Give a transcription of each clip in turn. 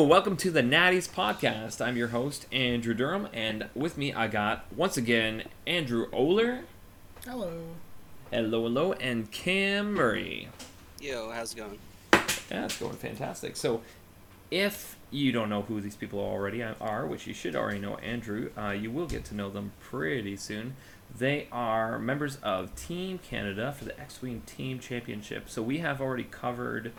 Hello, welcome to the Natties Podcast. I'm your host, Andrew Durham, and with me I got, once again, Andrew Oler. Hello. Hello, hello, and Cam Murray. Yo, how's it going? Yeah, it's going fantastic. So, if you don't know who these people already are, which you should already know, Andrew, uh, you will get to know them pretty soon. They are members of Team Canada for the X Wing Team Championship. So, we have already covered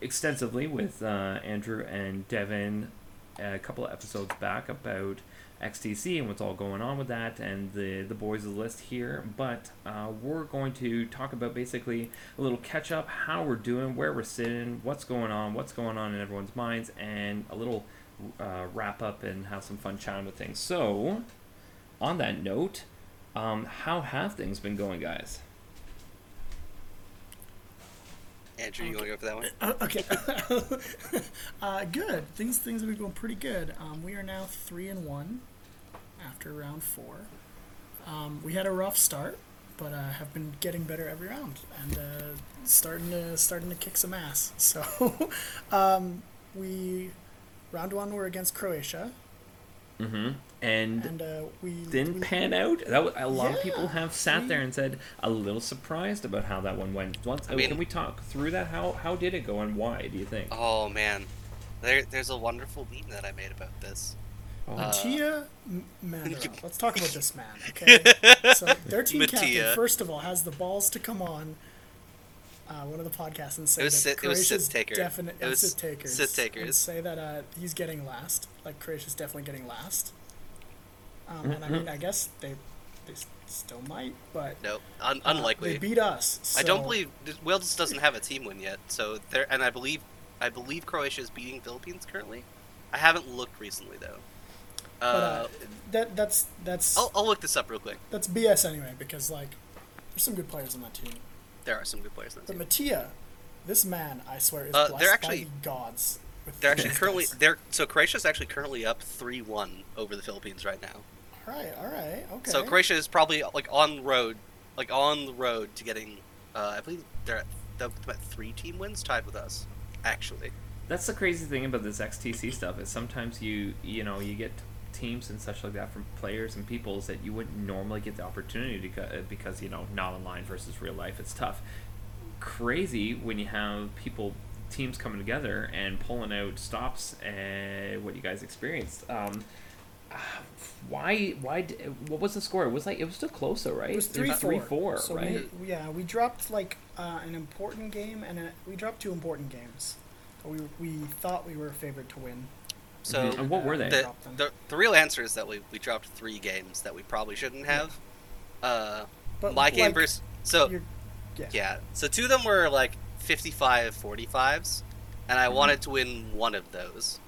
extensively with uh, Andrew and Devin a couple of episodes back about XTC and what's all going on with that and the the boys' list here. But uh, we're going to talk about basically a little catch up, how we're doing, where we're sitting, what's going on, what's going on in everyone's minds, and a little uh, wrap up and have some fun chatting with things. So, on that note, um, how have things been going, guys? Andrew, you want to go for that one? Uh, okay. uh, good. Things things have been going pretty good. Um, we are now three and one after round four. Um, we had a rough start, but uh, have been getting better every round and uh, starting to starting to kick some ass. So, um, we round one we're against Croatia, Mm-hmm. And, and uh, we didn't we, pan out. That was, a lot of people have sat we- there and said a little surprised about how that one went. Once, I mean- can we talk through that? How how did it go and why do you think? Oh man, there, there's a wonderful meme that I made about this. Oh, Uh, Mattia M- Mandarov. Let's talk about this man, okay? so their team Mattia. captain, first of all, has the balls to come on uh, one of the podcasts and say It was that Sid- it was Croatia's Sid Taker. definite It was Sid Takers, Sid Takers. and say that uh, he's getting last, like Croatia's definitely getting last. Um, and I mean, I guess they they still might, but No, un- uh, unlikely. they beat us. I don't believe Wales doesn't have a team win yet. So there, and I believe I believe Croatia is beating Philippines currently. I haven't looked recently though. But Uh, uh, that that's that's I'll, I'll look this up real quick. that's BS anyway because like there's some good players on that team. There are some good players on the But. Mattia, this man, I swear, is Uh, blessed they're actually- by the gods. They're actually currently they're so Croatia's actually currently up three one over the Philippines right now. All right, all right, okay. So Croatia is probably like on the road, like on the road to getting. Uh, I believe they're at, they're at three team wins, tied with us. Actually, That's the crazy thing about this XTC stuff is sometimes you you know you get teams and such like that from players and peoples that you wouldn't normally get the opportunity to go, because you know not online versus real life it's tough. Crazy when you have people teams coming together and pulling out stops and what you guys experienced. Um, uh, why why what was the score? It was like it was still close though, right? it was three four. three four, so right? We, yeah, we dropped like uh, an important game, and a, we dropped two important games. We we thought we were favored to win. So Mhm. And what were they? the, the the real answer is that we we dropped three games that we probably shouldn't have. Uh, But my game like, versus so yeah. yeah, so two of them were like 55 45s, and I Mhm. wanted to win one of those.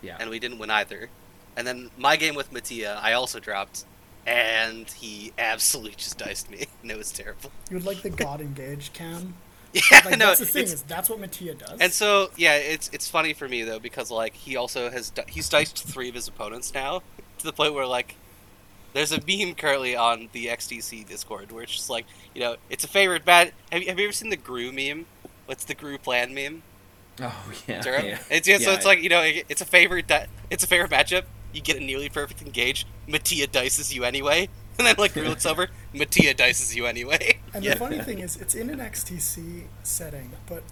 yeah. and we didn't win either. And then my game with Mattia, I also dropped, and he absolutely just diced me, and it was terrible. You would like the god Engage cam. Yeah, Like no, that's the thing it's- is that's what Mattia does. and so yeah, it's it's funny for me though because like he also has he's diced three of his opponents now to the point where like there's a meme currently on the XTC Discord where it's just like you know it's a favorite bad. Have you, have you ever seen the Gru meme? What's the Gru plan meme? oh yeah. Durham? yeah. It's, yeah, so Yeah, it's like you know, it- it's a favorite that it's a favorite matchup. You get a nearly perfect engage. Mattia dices you anyway, and then like Gru looks over, Mattia dices you anyway. And yeah. the funny thing is, it's in an XTC setting, but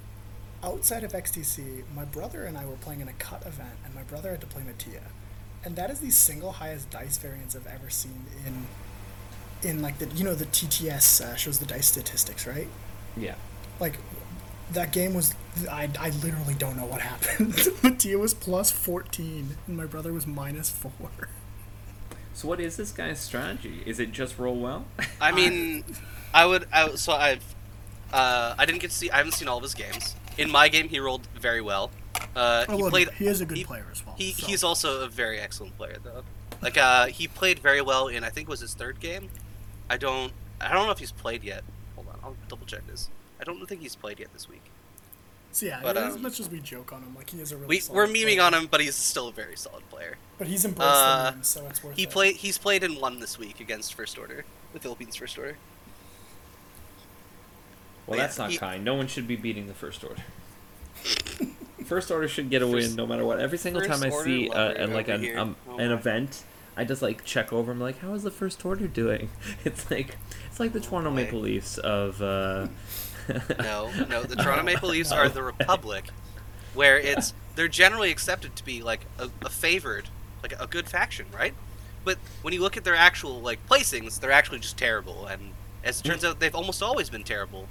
outside of XTC, my brother and I were playing in a cut event, and my brother had to play Mattia, and that is the single highest dice variance I've ever seen in, in like the you know the TTS uh, shows the dice statistics, right? yeah. Like, that game was I, I literally don't know what happened. Mattia was plus fourteen, and my brother was minus four. So what is this guy's strategy? Is it just roll well? I mean, I would. I, so I've. Uh, I didn't get to see. I haven't seen all of his games. In my game, he rolled very well. Uh, Oh, he played. he is a good he- player as well. He, so. He's also a very excellent player, though. Like, uh, he played very well in I think it was his third game. I don't. I don't know if he's played yet. Hold on, I'll double check this. I don't think he's played yet this week. So yeah, but, as um, much as we joke on him, like he is a really We, we're memeing player. on him, but he's still a very solid player. But he's embraced Uh, the meme, so it's worth He it. played. He's played and won this week against First Order, the Philippines First Order. Well, that's not kind. No one should be beating the first order. first order should get a win no matter what. Every single time I see uh, and like an um, Oh an event, I just like check over. I'm like, how is the first order doing? It's like it's like the Toronto. Maple Leafs of. Uh, No, no. The Toronto Maple Leafs are the Republic, where it's they're generally accepted to be like a, a favored, like a good faction, right? But when you look at their actual like placings, they're actually just terrible. And as it turns out, they've almost always been terrible.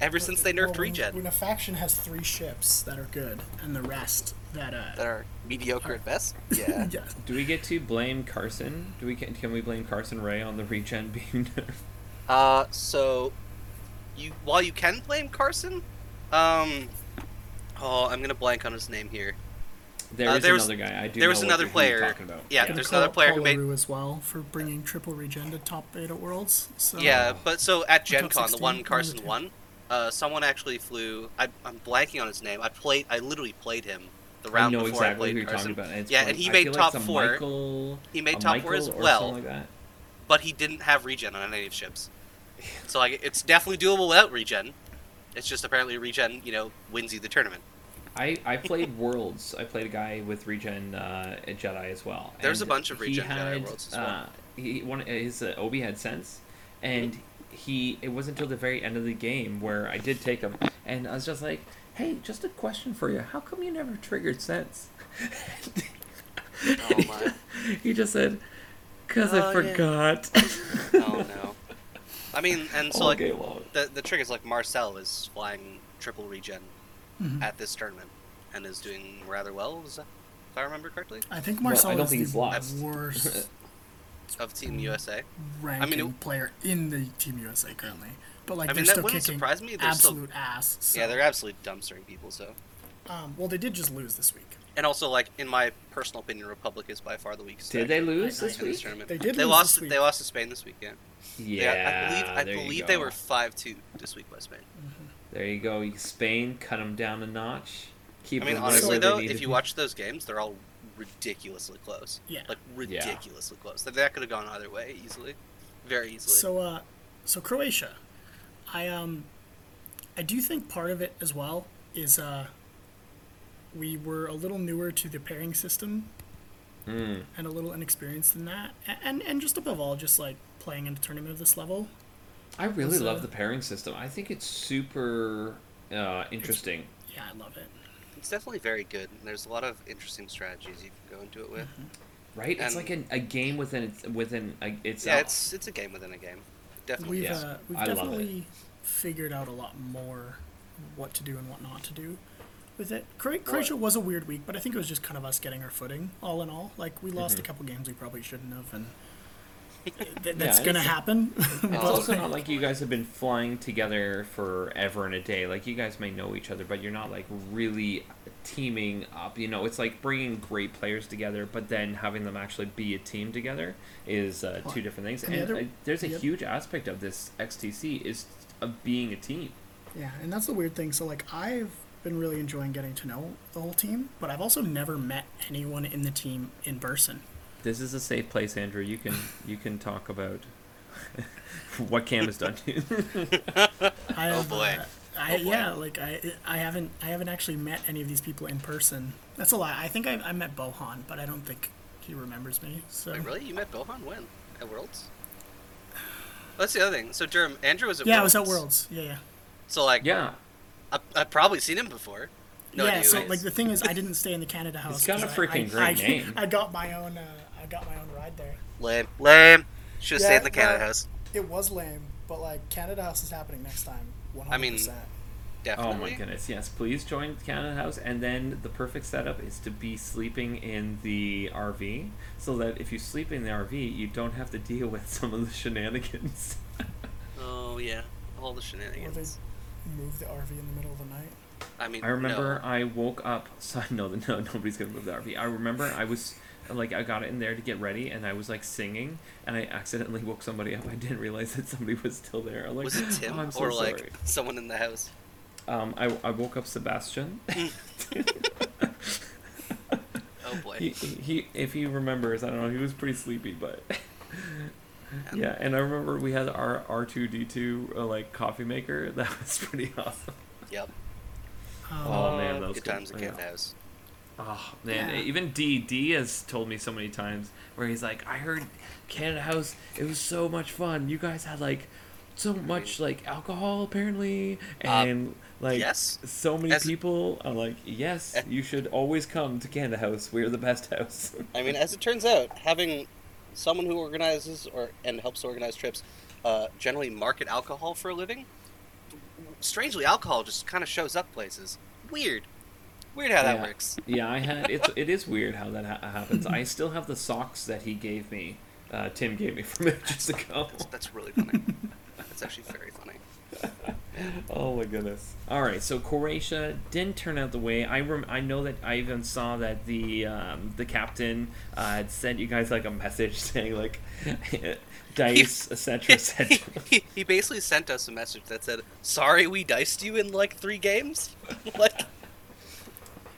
Ever since they nerfed Well, when- regen, When a faction has three ships that are good and the rest that uh that are mediocre at best. Yeah. yeah. do we get to blame Carson? Do we can, can we blame Carson Ray on the regen being nerfed? Uh, so you while you can blame Carson, um, oh, I'm gonna blank on his name here. There Uh, is there was- another guy. I do there was what another you're- player. you're talking about. Yeah, And there's Col- another player who made Colaru as well for bringing triple regen to top beta Worlds. So Yeah, but so at Gen Con, the 16, one one Carson the two. won, uh, someone actually flew. I, I'm blanking on his name. I played. I literally played him the I round know before I exactly played who you're Carson. talking about. and Yeah, like- and he I made feel top like it's a four. Michael, He made top Michael four as well, like that. but he didn't have regen on any of his ships. So like, it's definitely doable without regen. It's just apparently regen, you know, wins you the tournament. I, I played Worlds. I played a guy with regen uh, at Jedi as well. There's a bunch of he regen Jedi Worlds as well. Uh, he one his uh, Obi had sense, and Mm-hmm. He it wasn't until the very end of the game where I did take him, and I was just like, "Hey, just a question for you. How come you never triggered sense?" Oh my. he just said, "Cause Oh, I yeah. forgot." Oh no. I mean, and so All like game the the trick is like Marcel is flying triple regen Mhm. at this tournament and is doing rather well. Is that, if I remember correctly, I think Well, I Marcel don't is think he's the lost. worst of Team USA. ranking it- player in the Team USA currently. But like I mean, they're that still wouldn't kicking surprise me. They're still- absolute ass. So, Yeah, they're absolutely dumpstering people. So, um, well, they did just lose this week. and also like in my personal opinion, Republic is by far the weakest. Did they lose I- I- this in this week? tournament? They did They lose lost. this week. They lost to Spain this weekend. Yeah. Yeah, I believe. I there you believe they were five two this week by Spain. There you go. Spain cut them down a notch. Keep I mean, honestly though, if you watch those games, they're all ridiculously close. Yeah. Like ridiculously close. That that could have gone either way easily, very easily. So, uh, so Croatia, I um, I do think part of it as well is uh, we were a little newer to the pairing system Mm. and a little inexperienced in that, A- and and just above all, just like playing in a tournament of this level. I really Was, love uh, the pairing system. I think it's super uh, interesting. Yeah, I love it. It's definitely very good. And there's a lot of interesting strategies you can go into it with. Right? It's like an, a game within within a, itself. Yeah, it's it's a game within a game. Definitely. We've Yes, uh, we've I love it. definitely figured out a lot more what to do and what not to do with it. Cro- Croatia was a weird week, but I think it was just kind of us getting our footing. All in all, like we lost a couple games we probably shouldn't have, and th- that's Yeah, gonna happen. It's also not like you guys have been flying together forever and a day. Like you guys may know each other, but you're not like really teaming up. You know, it's like bringing great players together, but then having them actually be a team together is uh, two different things. and And the other- uh, there's a the huge aspect of this XTC is of being a team. yeah, and that's the weird thing. So like I've been really enjoying getting to know the whole team, but I've also never met anyone in the team in person. This is a safe place, Andrew. You can you can talk about what Cam has done to you. I Oh, boy. uh, I, Oh, boy. yeah, like I, I haven't, I haven't actually met any of these people in person. That's a lie. I think I, I met Bohan, but I don't think he remembers me. So Wait, really? You met Bohan when? At Worlds? That's the other thing. So Durham, Andrew was at Worlds. yeah, Worlds. I was at Worlds. Yeah, yeah. So like, yeah, I, I've probably seen him before. No yeah. idea who So like the thing is, I didn't stay in the Canada house. got a 'cause I- freaking I, great I, name. I got my own. Uh, I got my own ride there. lame, lame. Should have Yeah, stayed in the Canada but- House. It was lame, but like Canada House is happening next time. One I mean, percent. Oh my goodness, yes. Please join Canada House. And then the perfect setup is to be sleeping in the RV so that if you sleep in the RV, you don't have to deal with some of the shenanigans. Oh yeah, all the shenanigans. Or they shenanigans. move the RV in the middle of the night. I mean, I remember no. I woke up. So no, no, nobody's gonna move the RV. I remember I was like I got it in there to get ready, and I was like singing, and I accidentally woke somebody up. I didn't realize that somebody was still there. I'm like, was it Tim "Oh, I'm so or like sorry." someone in the house? Um, I, I woke up Sebastian. Oh boy. he, he if he remembers, I don't know. He was pretty sleepy, but yeah. And I remember we had our R two D two uh, like coffee maker. That was pretty awesome. Yep. Um, Oh, man, that was good good. times at. Camp House. Oh man, Yeah. even D D has told me so many times where he's like, I heard Canada House, it was so much fun. You guys had like so much like alcohol apparently, Uh, and like yes. so many As- people. I'm like, yes, Eh. you should always come to Canada House. We're the best house. I mean, as it turns out, having someone who organizes or and helps organize trips uh, generally market alcohol for a living. Strangely, alcohol just kind of shows up places. Weird, weird how that Yeah. works. yeah, I had it's it is weird how that ha- happens. I still have the socks that he gave me. Uh, Tim gave me from ages ago. That's, that's really funny. That's actually very funny. Oh my goodness! All right, so Croatia didn't turn out the way I rem- I know that I even saw that the um, the captain uh, had sent you guys like a message saying like dice etc etc. he, he, he basically sent us a message that said, "Sorry, we diced you in like three games." like,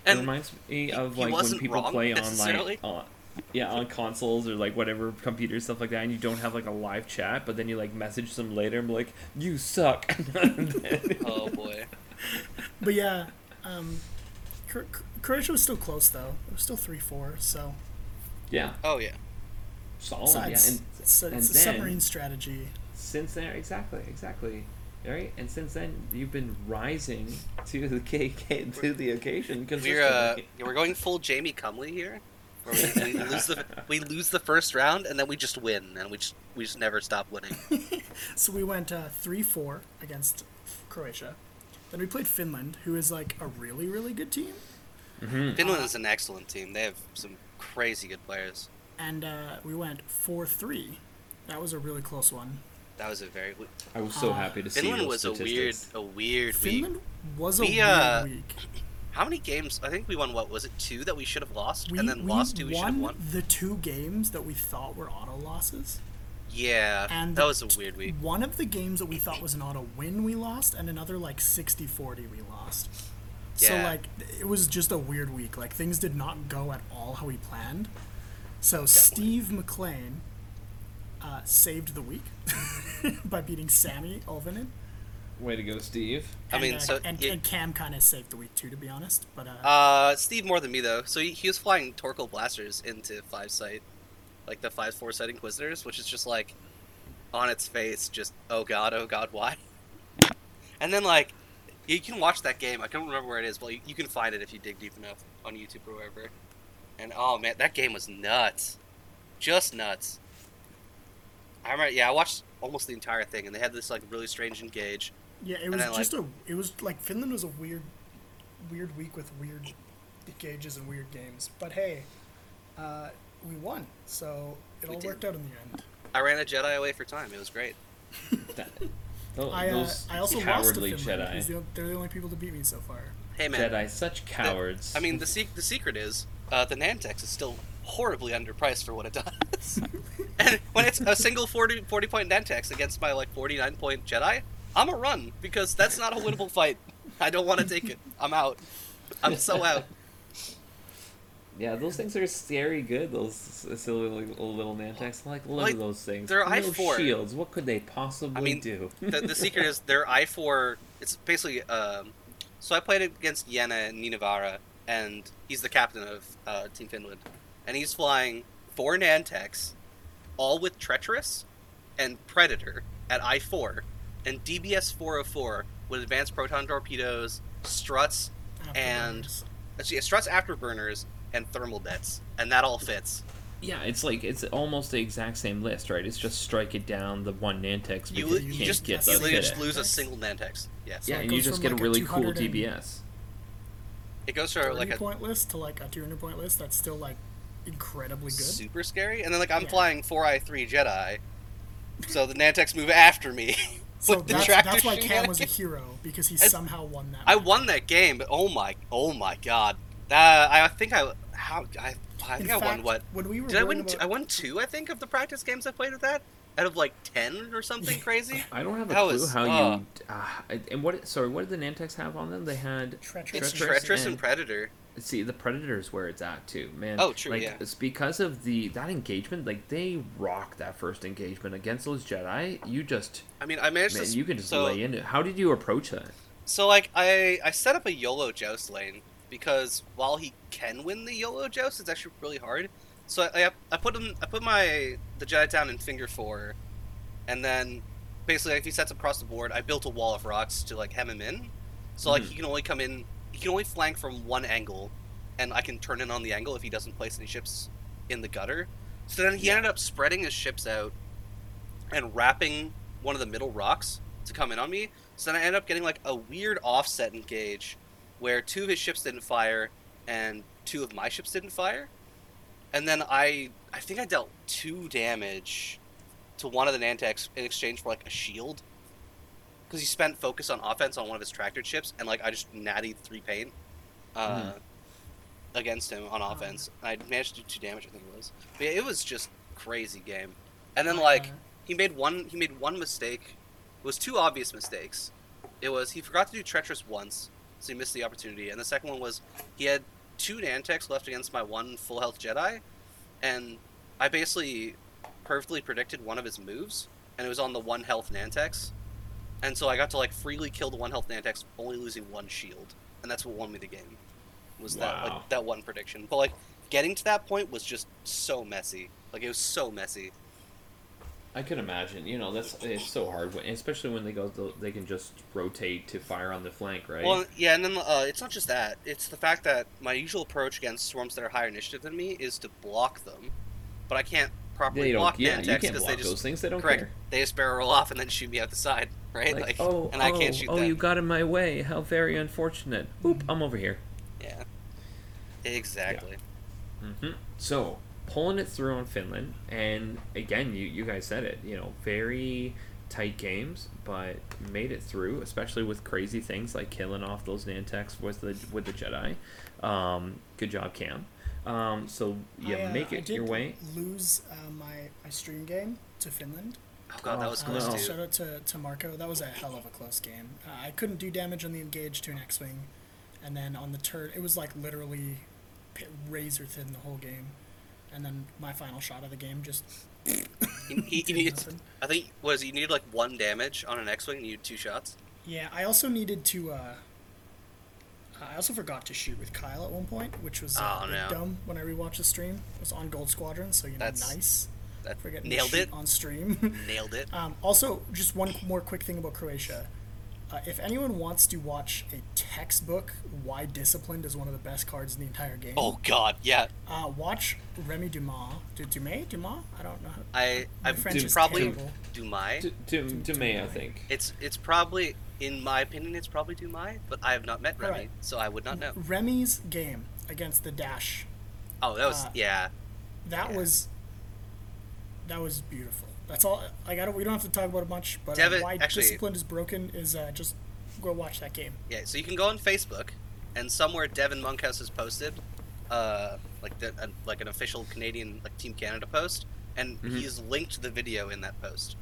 It reminds me of he like when people play on like on, yeah on consoles or like whatever computers stuff like that, and you don't have like a live chat, but then you like message them later and be like, "You suck." Oh boy, But yeah, um, Cro- Cro- Croatia was still close though. It was still three four. So yeah, oh yeah. solid. so yeah, it's, and it's, a, and it's a then- submarine strategy. since then exactly exactly right and since then you've been rising to the KK to the occasion We're uh, we're going full Jamie Cumley here. Where we, we lose the we lose the first round and then we just win and we just we just never stop winning. So we went uh, three four against Croatia. Then we played Finland, who is like a really really good team. Mhm. Finland is an excellent team. They have some crazy good players. and uh, we went four three. That was a really close one. That was a very I was so uh, happy to see Finland those was a weird statistics. a weird week. Finland was a We, weird uh, week. How many games? I think we won. What was it? Two that we should have lost, We, and then we lost two we should have won won. the two games that we thought were auto losses. Yeah, And that the was a weird week. One of the games that we thought was an auto win, we lost, and another like 60 40 we lost. So, Yeah. like, it was just a weird week. Like, things did not go at all how we planned. So, Steve McLean uh, saved the week by beating Sammy Olvinen. way to go Steve I And, mean, uh, so and, he- and Cam kind of saved the week too, to be honest. But uh, Uh, Steve more than me though. So he, he was flying Torkoal blasters into five site, like the five four site Inquisitors, which is just like, on its face, just oh god, oh god, why? And then like, you can watch that game. I can't remember where it is, but you, you can find it if you dig deep enough on YouTube or wherever. And oh man, that game was nuts, just nuts. I remember, yeah, I watched almost the entire thing, and they had this like really strange engage. yeah, it was then, just a. It was like Finland was a weird, weird week with weird gauges and weird games. But hey, uh, we won, so it all did. worked out in the end. I ran a Jedi away for time. It was great. that, tho- I, uh, those I also lost to cowardly Finland. Jedi the, they're the only people to beat me so far. Hey man, Jedi such cowards I mean, the sec- the secret is uh, the Nantex is still horribly underpriced for what it does. and when it's a single 40, 40 point Nantex against my like 49 point Jedi, I'm a run because that's not a winnable fight. I don't want to take it. I'm out. I'm so out. yeah those things are scary good those silly little, little Nantex like look Like, at those things they're no I4. shields what could they possibly I mean, do The, the secret is their I4. It's basically. Um, so I played against Yena and Ninavara, and he's the captain of uh, Team Finland, and he's flying four Nantex, all with Treacherous and Predator at I4, and DBS 404 with advanced proton torpedoes, struts, And- Afterburners. actually struts afterburners, and thermal jets, and that all fits. Yeah, it's like it's almost the exact same list, right? It's just strike it down the one Nantex because You, you, you can't just get you the literally fit just lose a single Nantex. Yes. Yeah, and you just get like, a a really cool DBS. It goes for 30 like a point list to like a 200 point list that's still like incredibly good. super scary. And then like I'm Yeah. flying four I three Jedi, so the Nantex move after me. So with the that's, tractor that's why Cam was a hero because he It's- somehow won that. I match. won that game, but oh my, oh my god, that I think I how I I In think I won what When we were did I worrying win? Two, about- I won two, I think, of the practice games I played with that out of like ten or something crazy. I don't have a That clue was- how uh. you. Uh, and what? Sorry, what did the Nantex have on them? They had. Treacherous. It's Treacherous treacherous and and- predator. See, the Predator's where it's at too, man. Oh, true, Like, yeah. it's because of the that engagement. Like they rock that first engagement against those Jedi. You just I mean, I managed man, to. you can just so, lay into. it. How did you approach that? So like I I set up a YOLO joust lane because while he can win the YOLO joust, it's actually really hard. So I, I, I put him I put my the Jedi down in finger four, and then basically if he sets across the board, I built a wall of rocks to like hem him in. So like Mhm. he can only come in he can only flank from one angle, and I can turn in on the angle if he doesn't place any ships in the gutter. So then he Yeah. ended up spreading his ships out and wrapping one of the middle rocks to come in on me. So then I ended up getting like a weird offset engage where two of his ships didn't fire and two of my ships didn't fire. And then I I think I dealt two damage to one of the Nantex in exchange for like a shield. Because he spent focus on offense on one of his tractor chips, and like I just natty three paint uh, against him on offense. And I managed to do two damage, I think it was. But yeah, it was just crazy game. And then like Uh, he made one he made one mistake. It was two obvious mistakes. It was he forgot to do treacherous once, so he missed the opportunity. And the second one was he had two Nantex left against my one full health Jedi, and I basically perfectly predicted one of his moves, and it was on the one health Nantex. And so I got to like freely kill the one health Nantex, only losing one shield, and that's what won me the game. Was that like that one prediction? But like getting to that point was just so messy. Like it was so messy. I can imagine. You know, that's it's so hard, when, especially when they go. They can just rotate to fire on the flank, right? Well, yeah, and then uh, it's not just that. It's the fact that my usual approach against swarms that are higher initiative than me is to block them, but I can't properly block Yeah, Nantex because they just those things. They don't correct. care. They just barrel off and then shoot me out the side, right? Like, oh, and I oh, can't shoot oh, them. you got in my way. How very unfortunate. Oop, I'm over here. Yeah, exactly. mm-hmm So pulling it through on Finland, and again, you you guys said it. You know, very tight games, but made it through, especially with crazy things like killing off those Nantex with the with the Jedi. Um, good job, Cam. Um, so yeah, I, uh, make I it did your way. Lose uh, my my stream game to Finland. Oh god, that was Oh, close no. Uh, too. shout out to, to Marco. That was a hell of a close game. Uh, I couldn't do damage on the engage to an X-wing, and then on the turn, it was like literally razor thin the whole game. And then my final shot of the game just He, he, did he needs. I think was you needed like one damage on an X-wing. and You needed two shots. Yeah, I also needed to. Uh, I also forgot to shoot with Kyle at one point, which was uh, Oh, no. dumb when I rewatched the stream. It was on Gold Squadron, so you know, That's- nice. That Forgetting nailed it. on stream. Nailed it. Um, also, just one more quick thing about Croatia. Uh, if anyone wants to watch a textbook why disciplined is one of the best cards in the entire game, Oh god, yeah. uh, watch Remy Dumas. Du- Dumas? Dumas? I don't know. I My I French is probably terrible. Dumai. To, to, to May, I think. It's it's probably in my opinion it's probably Dumai, but I have not met Remy, Alright. so I would not know. Remy's game against the Dash. Oh, that was Uh, yeah. That Yeah. was that was beautiful. That's all. I got. We don't have to talk about it much, but uh, why actually- disciplined is broken is uh, just go watch that game. Yeah, so you can go on Facebook, and somewhere Devin Monkhouse has posted, uh, like the, uh, like an official Canadian like Team Canada post, and Mhm. he's linked the video in that post.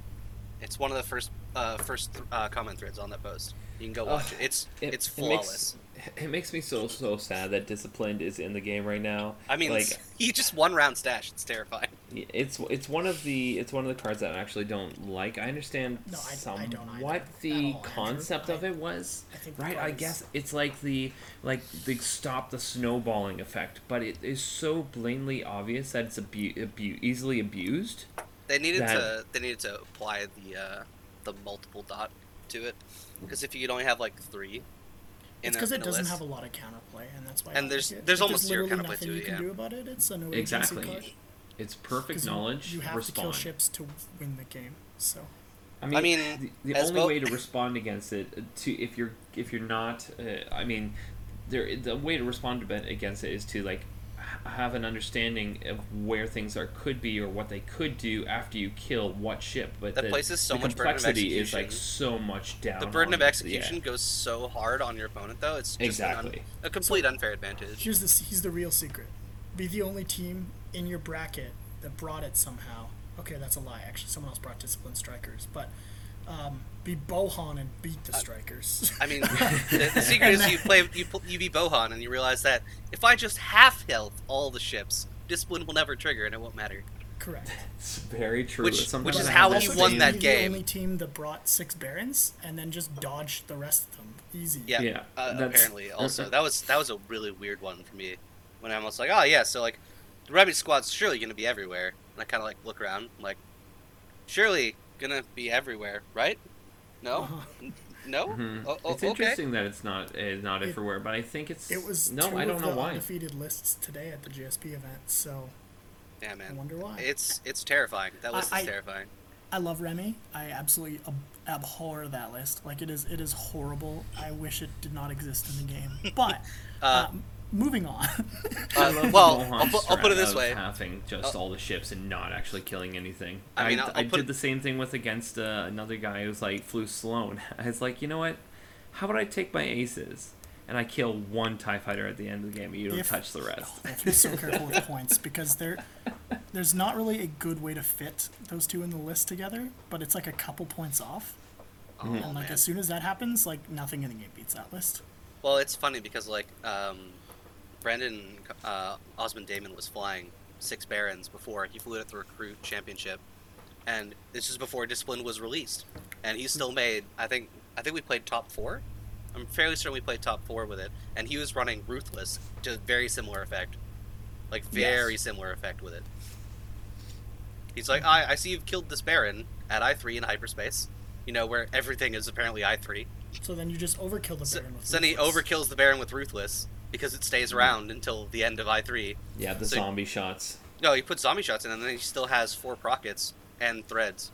It's one of the first uh, first uh, comment threads on that post. You can go watch Ugh, it. It's It, it's it flawless. makes, it makes me so so sad that disciplined is in the game right now. I mean, like he just one round stash. It's terrifying. it's it's one of the it's one of the cards that I actually don't like. I understand No, I- I don't either, at the all, Andrew. concept of I- it was. I think the Right, I guess it's like the like the stop the snowballing effect, but it is so blatantly obvious that it's abu- abu- easily abused. They needed That- to they needed to apply the uh, the multiple dot to it because if you could only have like three. In It's because it doesn't list- have a lot of counterplay, and that's why. I And like there's- it. there's If almost zero literally counterplay nothing to you it, can yeah. do about it. It's a no Exactly. card. It's perfect knowledge. You have respond. to kill ships to win the game. So I mean, I mean, the, the only well- way to respond against it uh, to if you're if you're not, uh, I mean, there the way to respond against it is to like h- have an understanding of where things are could be or what they could do after you kill what ship. But That the, places so the much burden of complexity is like so much down. The burden on of execution yeah. goes so hard on your opponent, though. It's just an un- Exactly. a complete unfair advantage. here's the here's the real secret: be the only team in your bracket that brought it somehow. Okay, that's a lie. Actually, someone else brought disciplined strikers, but um, be Bohan and beat the strikers. I mean, the, the secret is you play you pl- you beat Bohan and you realize that if I just half health all the ships, discipline will never trigger and it won't matter. Correct. It's very true. Which- which is how he won same- that the game. only team that brought six barons and then just dodged the rest of them. Easy. Yeah. Yeah, Uh, apparently, also that was that was a really weird one for me. When I'm almost like, oh yeah, so like, the Rabbit Squad's surely gonna be everywhere. And I kind of like look around, I'm like, surely gonna be everywhere, right? No. N- no. Mhm. Oh, oh, it's okay. interesting that it's not uh, not It- everywhere, but I think it's It was no. two I don't of know the why. undefeated lists today at the GSP event, so Yeah, man. I wonder why. It's it's terrifying. That list I- is terrifying. I love Remy. I absolutely ab- abhor that list. Like it is, it is horrible. I wish it did not exist in the game. But Uh, um, moving on. uh, well, I'll, put, I'll put it strat this of way. having just Uh, all the ships and not actually killing anything. I I, mean, I'll- I I'll put- did the same thing with against uh, another guy who's like flew Sloan. I was like, you know what? How about I take my aces and I kill one Tie Fighter at the end of the game, and you don't If- touch the rest. You have to be so careful with points because there, there's not really a good way to fit those two in the list together. But it's like a couple points off, Oh, and like man. as soon as that happens, like nothing in the game beats that list. Well, it's funny because like um, Brandon uh, Osmond Damon was flying six Barons before he flew it at the Recruit Championship, and this is before Discipline was released, and he still made. I think I think we played top four. I'm fairly certain we played top four with it, and he was running Ruthless to very similar effect, like very Yes. similar effect with it. He's like, I, I see you've killed this Baron at I three in hyperspace, you know where everything is apparently I three. So then you just overkill the So, Baron with so then he overkills the Baron with Ruthless because it stays mm-hmm. around until the end of I three. Yeah, the So- zombie shots. No, he puts zombie shots in, and then he still has four prockets and threads.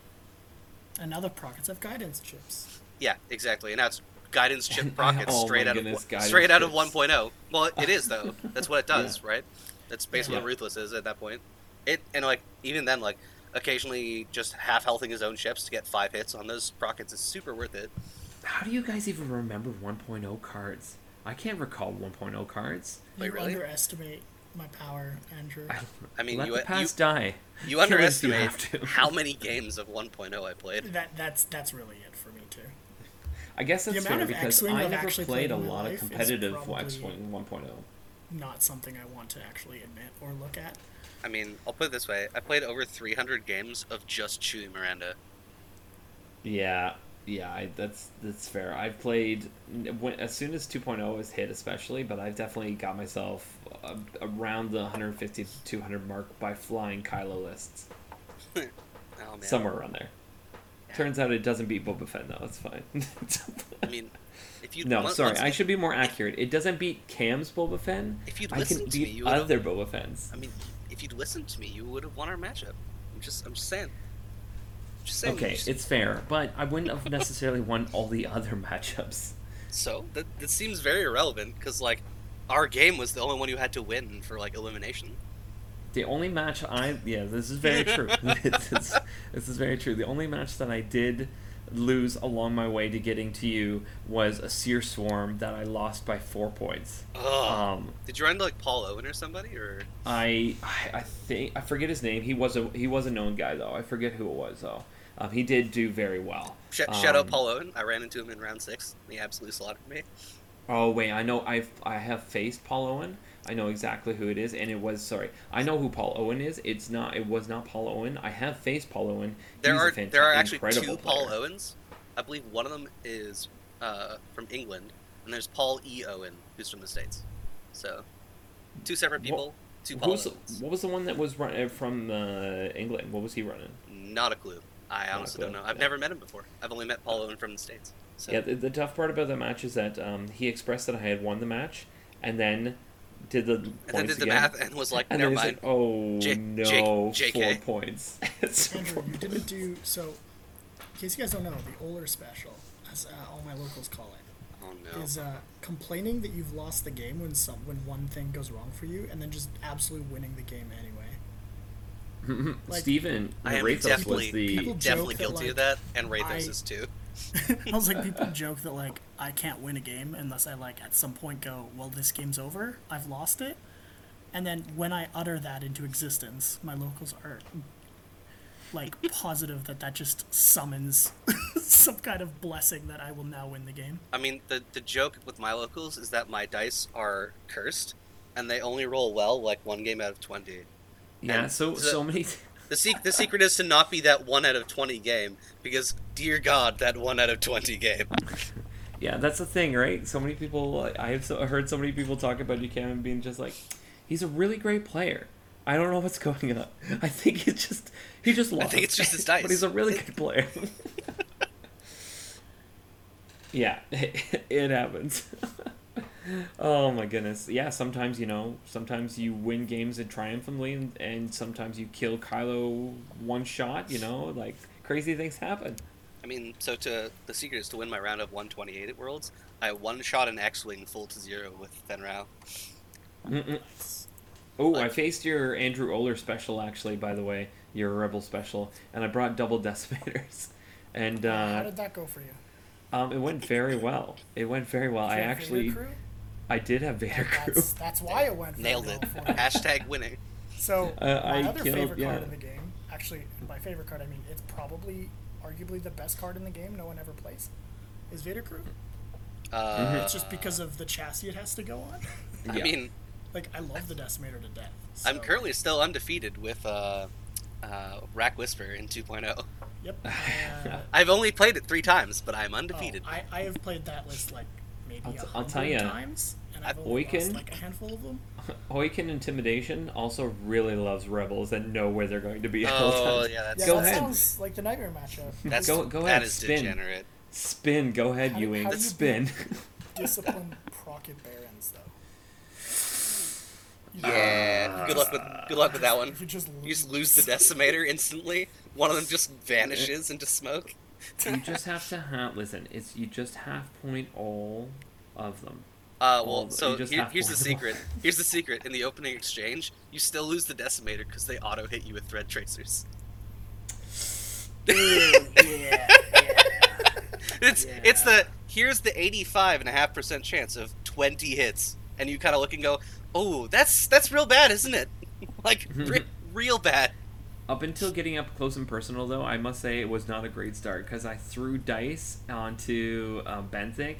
And now the Prockets have guidance chips. Yeah, exactly, and that's guidance chip And- oh prockets oh straight out goodness, of guidance straight out of chips. 1.0. Well, it is though. That's what it does, right? That's basically Yeah. what Ruthless is at that point. It and like even then, like occasionally just half healthing his own ships to get five hits on those prockets is super worth it. How do you guys even remember 1.0 cards? I can't recall 1.0 cards. Wait, you really? underestimate my power, Andrew. I, I mean, let you the you, past die. you Kill it if you underestimate have to. how many games of 1.0 I played. That that's that's really it for me too. I guess that's amount fair because X-Wing I I've never played played a lot of competitive probably- X-Wing 1.0. Not something I want to actually admit or look at. I mean, I'll put it this way: I played over 300 games of just Chewie Miranda. Yeah, yeah, I, that's that's fair. I've played when, as soon as 2.0 was hit, especially, but I've definitely got myself uh, around the 150 to 200 mark by flying Kylo lists, Oh man. somewhere around there. Turns out it doesn't beat Boba Fett though. That's fine. I mean, if you no, sorry, I should be more accurate. It doesn't beat Cam's Boba Fett. If you'd I can to me, beat you other Boba Fett's. I mean, if you'd listened to me, you would have won our matchup. I'm just, I'm just saying. Just saying. Okay, Just- it's fair, but I wouldn't have necessarily won all the other matchups. so that that seems very irrelevant because like, our game was the only one you had to win for like elimination. The only match I yeah, this is very true. this, is, this is very true. The only match that I did lose along my way to getting to you was a Seer Swarm that I lost by four points. Ugh. Um, Did you run into like Paul Owen or somebody or? I I I think I forget his name. He was a he was a known guy though. I forget who it was though. Um, he did do very well. Sh- shout out Um, Paul Owen. I ran into him in round six. He absolutely slaughtered me. Oh wait, I know I've I have faced Paul Owen. I know exactly who it is, and it was sorry. I know who Paul Owen is. It's not. It was not Paul Owen. I have faced Paul Owen. There He's a are fanta- there are actually two Paul. Owens. I believe one of them is uh, from England, and there's Paul E. Owen, who's from the states. So, two separate people, two Paul the, Owens. what was the one that was run, uh, from uh, England? What was he running? Not a clue. I a honestly don't know. I've yeah. never met him before. I've only met Paul Owen from the states. So. Yeah, the, the tough part about the match is that um, he expressed that I had won the match, and then did the and then points did the again. math and was like, and never then mind. like, "Oh J- no, J- four points." Andrew, you didn't do so. In case you guys don't know, the Oler special, as uh, all my locals call it, oh no. is uh, complaining that you've lost the game when some when one thing goes wrong for you, and then just absolutely winning the game anyway. Like, Stephen I am Rathos definitely, was the People I'm definitely that, guilty like, of that, and Rathos I- is too. I was like, people joke that like I can't win a game unless I like at some point go, well, this game's over. I've lost it. And then when I utter that into existence, my locals are like positive that that just summons some kind of blessing that I will now win the game. I mean, the the joke with my locals is that my dice are cursed, and they only roll well like one game out of twenty. Yeah. and So the- so many. The, sec- the secret is to not be that one out of twenty game because, dear God, that one out of twenty game. Yeah, that's the thing, right? So many people. I have so, heard so many people talk about Buchanan being just like, he's a really great player. I don't know what's going on. I think he's just he just lost. I think it's just his dice. but he's a really good player. yeah, it happens. Oh my goodness. Yeah, sometimes you know, sometimes you win games in triumphantly, and, and sometimes you kill Kylo one shot. You know, like crazy things happen. I mean, so to the secret is to win my round of 128 at Worlds. I one shot an X-wing full to zero with Fenn Rau. Oh, I faced your Andrew Oler special actually. By the way, your Rebel special, and I brought double decimators, and How uh, did that go for you? um, it went very well. It went very well. I actually, crew? I did have Vader crew. That's, that's why it went very Nailed it. for. Hashtag winning. So Uh, my I other killed- favorite card in the game, actually, my favorite card I mean it's probably arguably the best card in the game. No one ever plays. Is Vader Crew? Uh, It's just because of the chassis it has to go on. I Yeah. mean, like I love the Decimator to death. I'm currently still undefeated with uh, uh, Rack Whisper in 2.0. Yep. I, uh, I've only played it three times, but I'm oh, undefeated. I, I have played that list like maybe I'll a t- I'll tell you ya. times, and I've I- only lost like a handful of them. Hoiken Intimidation also really loves rebels and know where they're going to be. Oh, at all oh times. yeah, that's Yeah, Go that ahead. sounds like the nightmare matchup. that's Go- go that ahead, is spin. degenerate. Spin, go ahead, How do- Ewing. how do Spin. Discipline Procket Barons though. You Yeah. good luck with good luck with that one. You just You just lose the decimator instantly. One of them just vanishes into smoke. You just have to have listen. It's you just half point all of them. Uh, well, the- so here, here's the one. secret. Here's the secret. In the opening exchange, you still lose the decimator because they auto hit you with thread tracers. yeah, It's it's the here's the 85 and a half percent chance of 20 hits, and you kind of look and go, oh, that's that's real bad, isn't it? like re- real bad. Up until getting up close and personal, though, I must say it was not a great start because I threw dice onto uh, Benthic,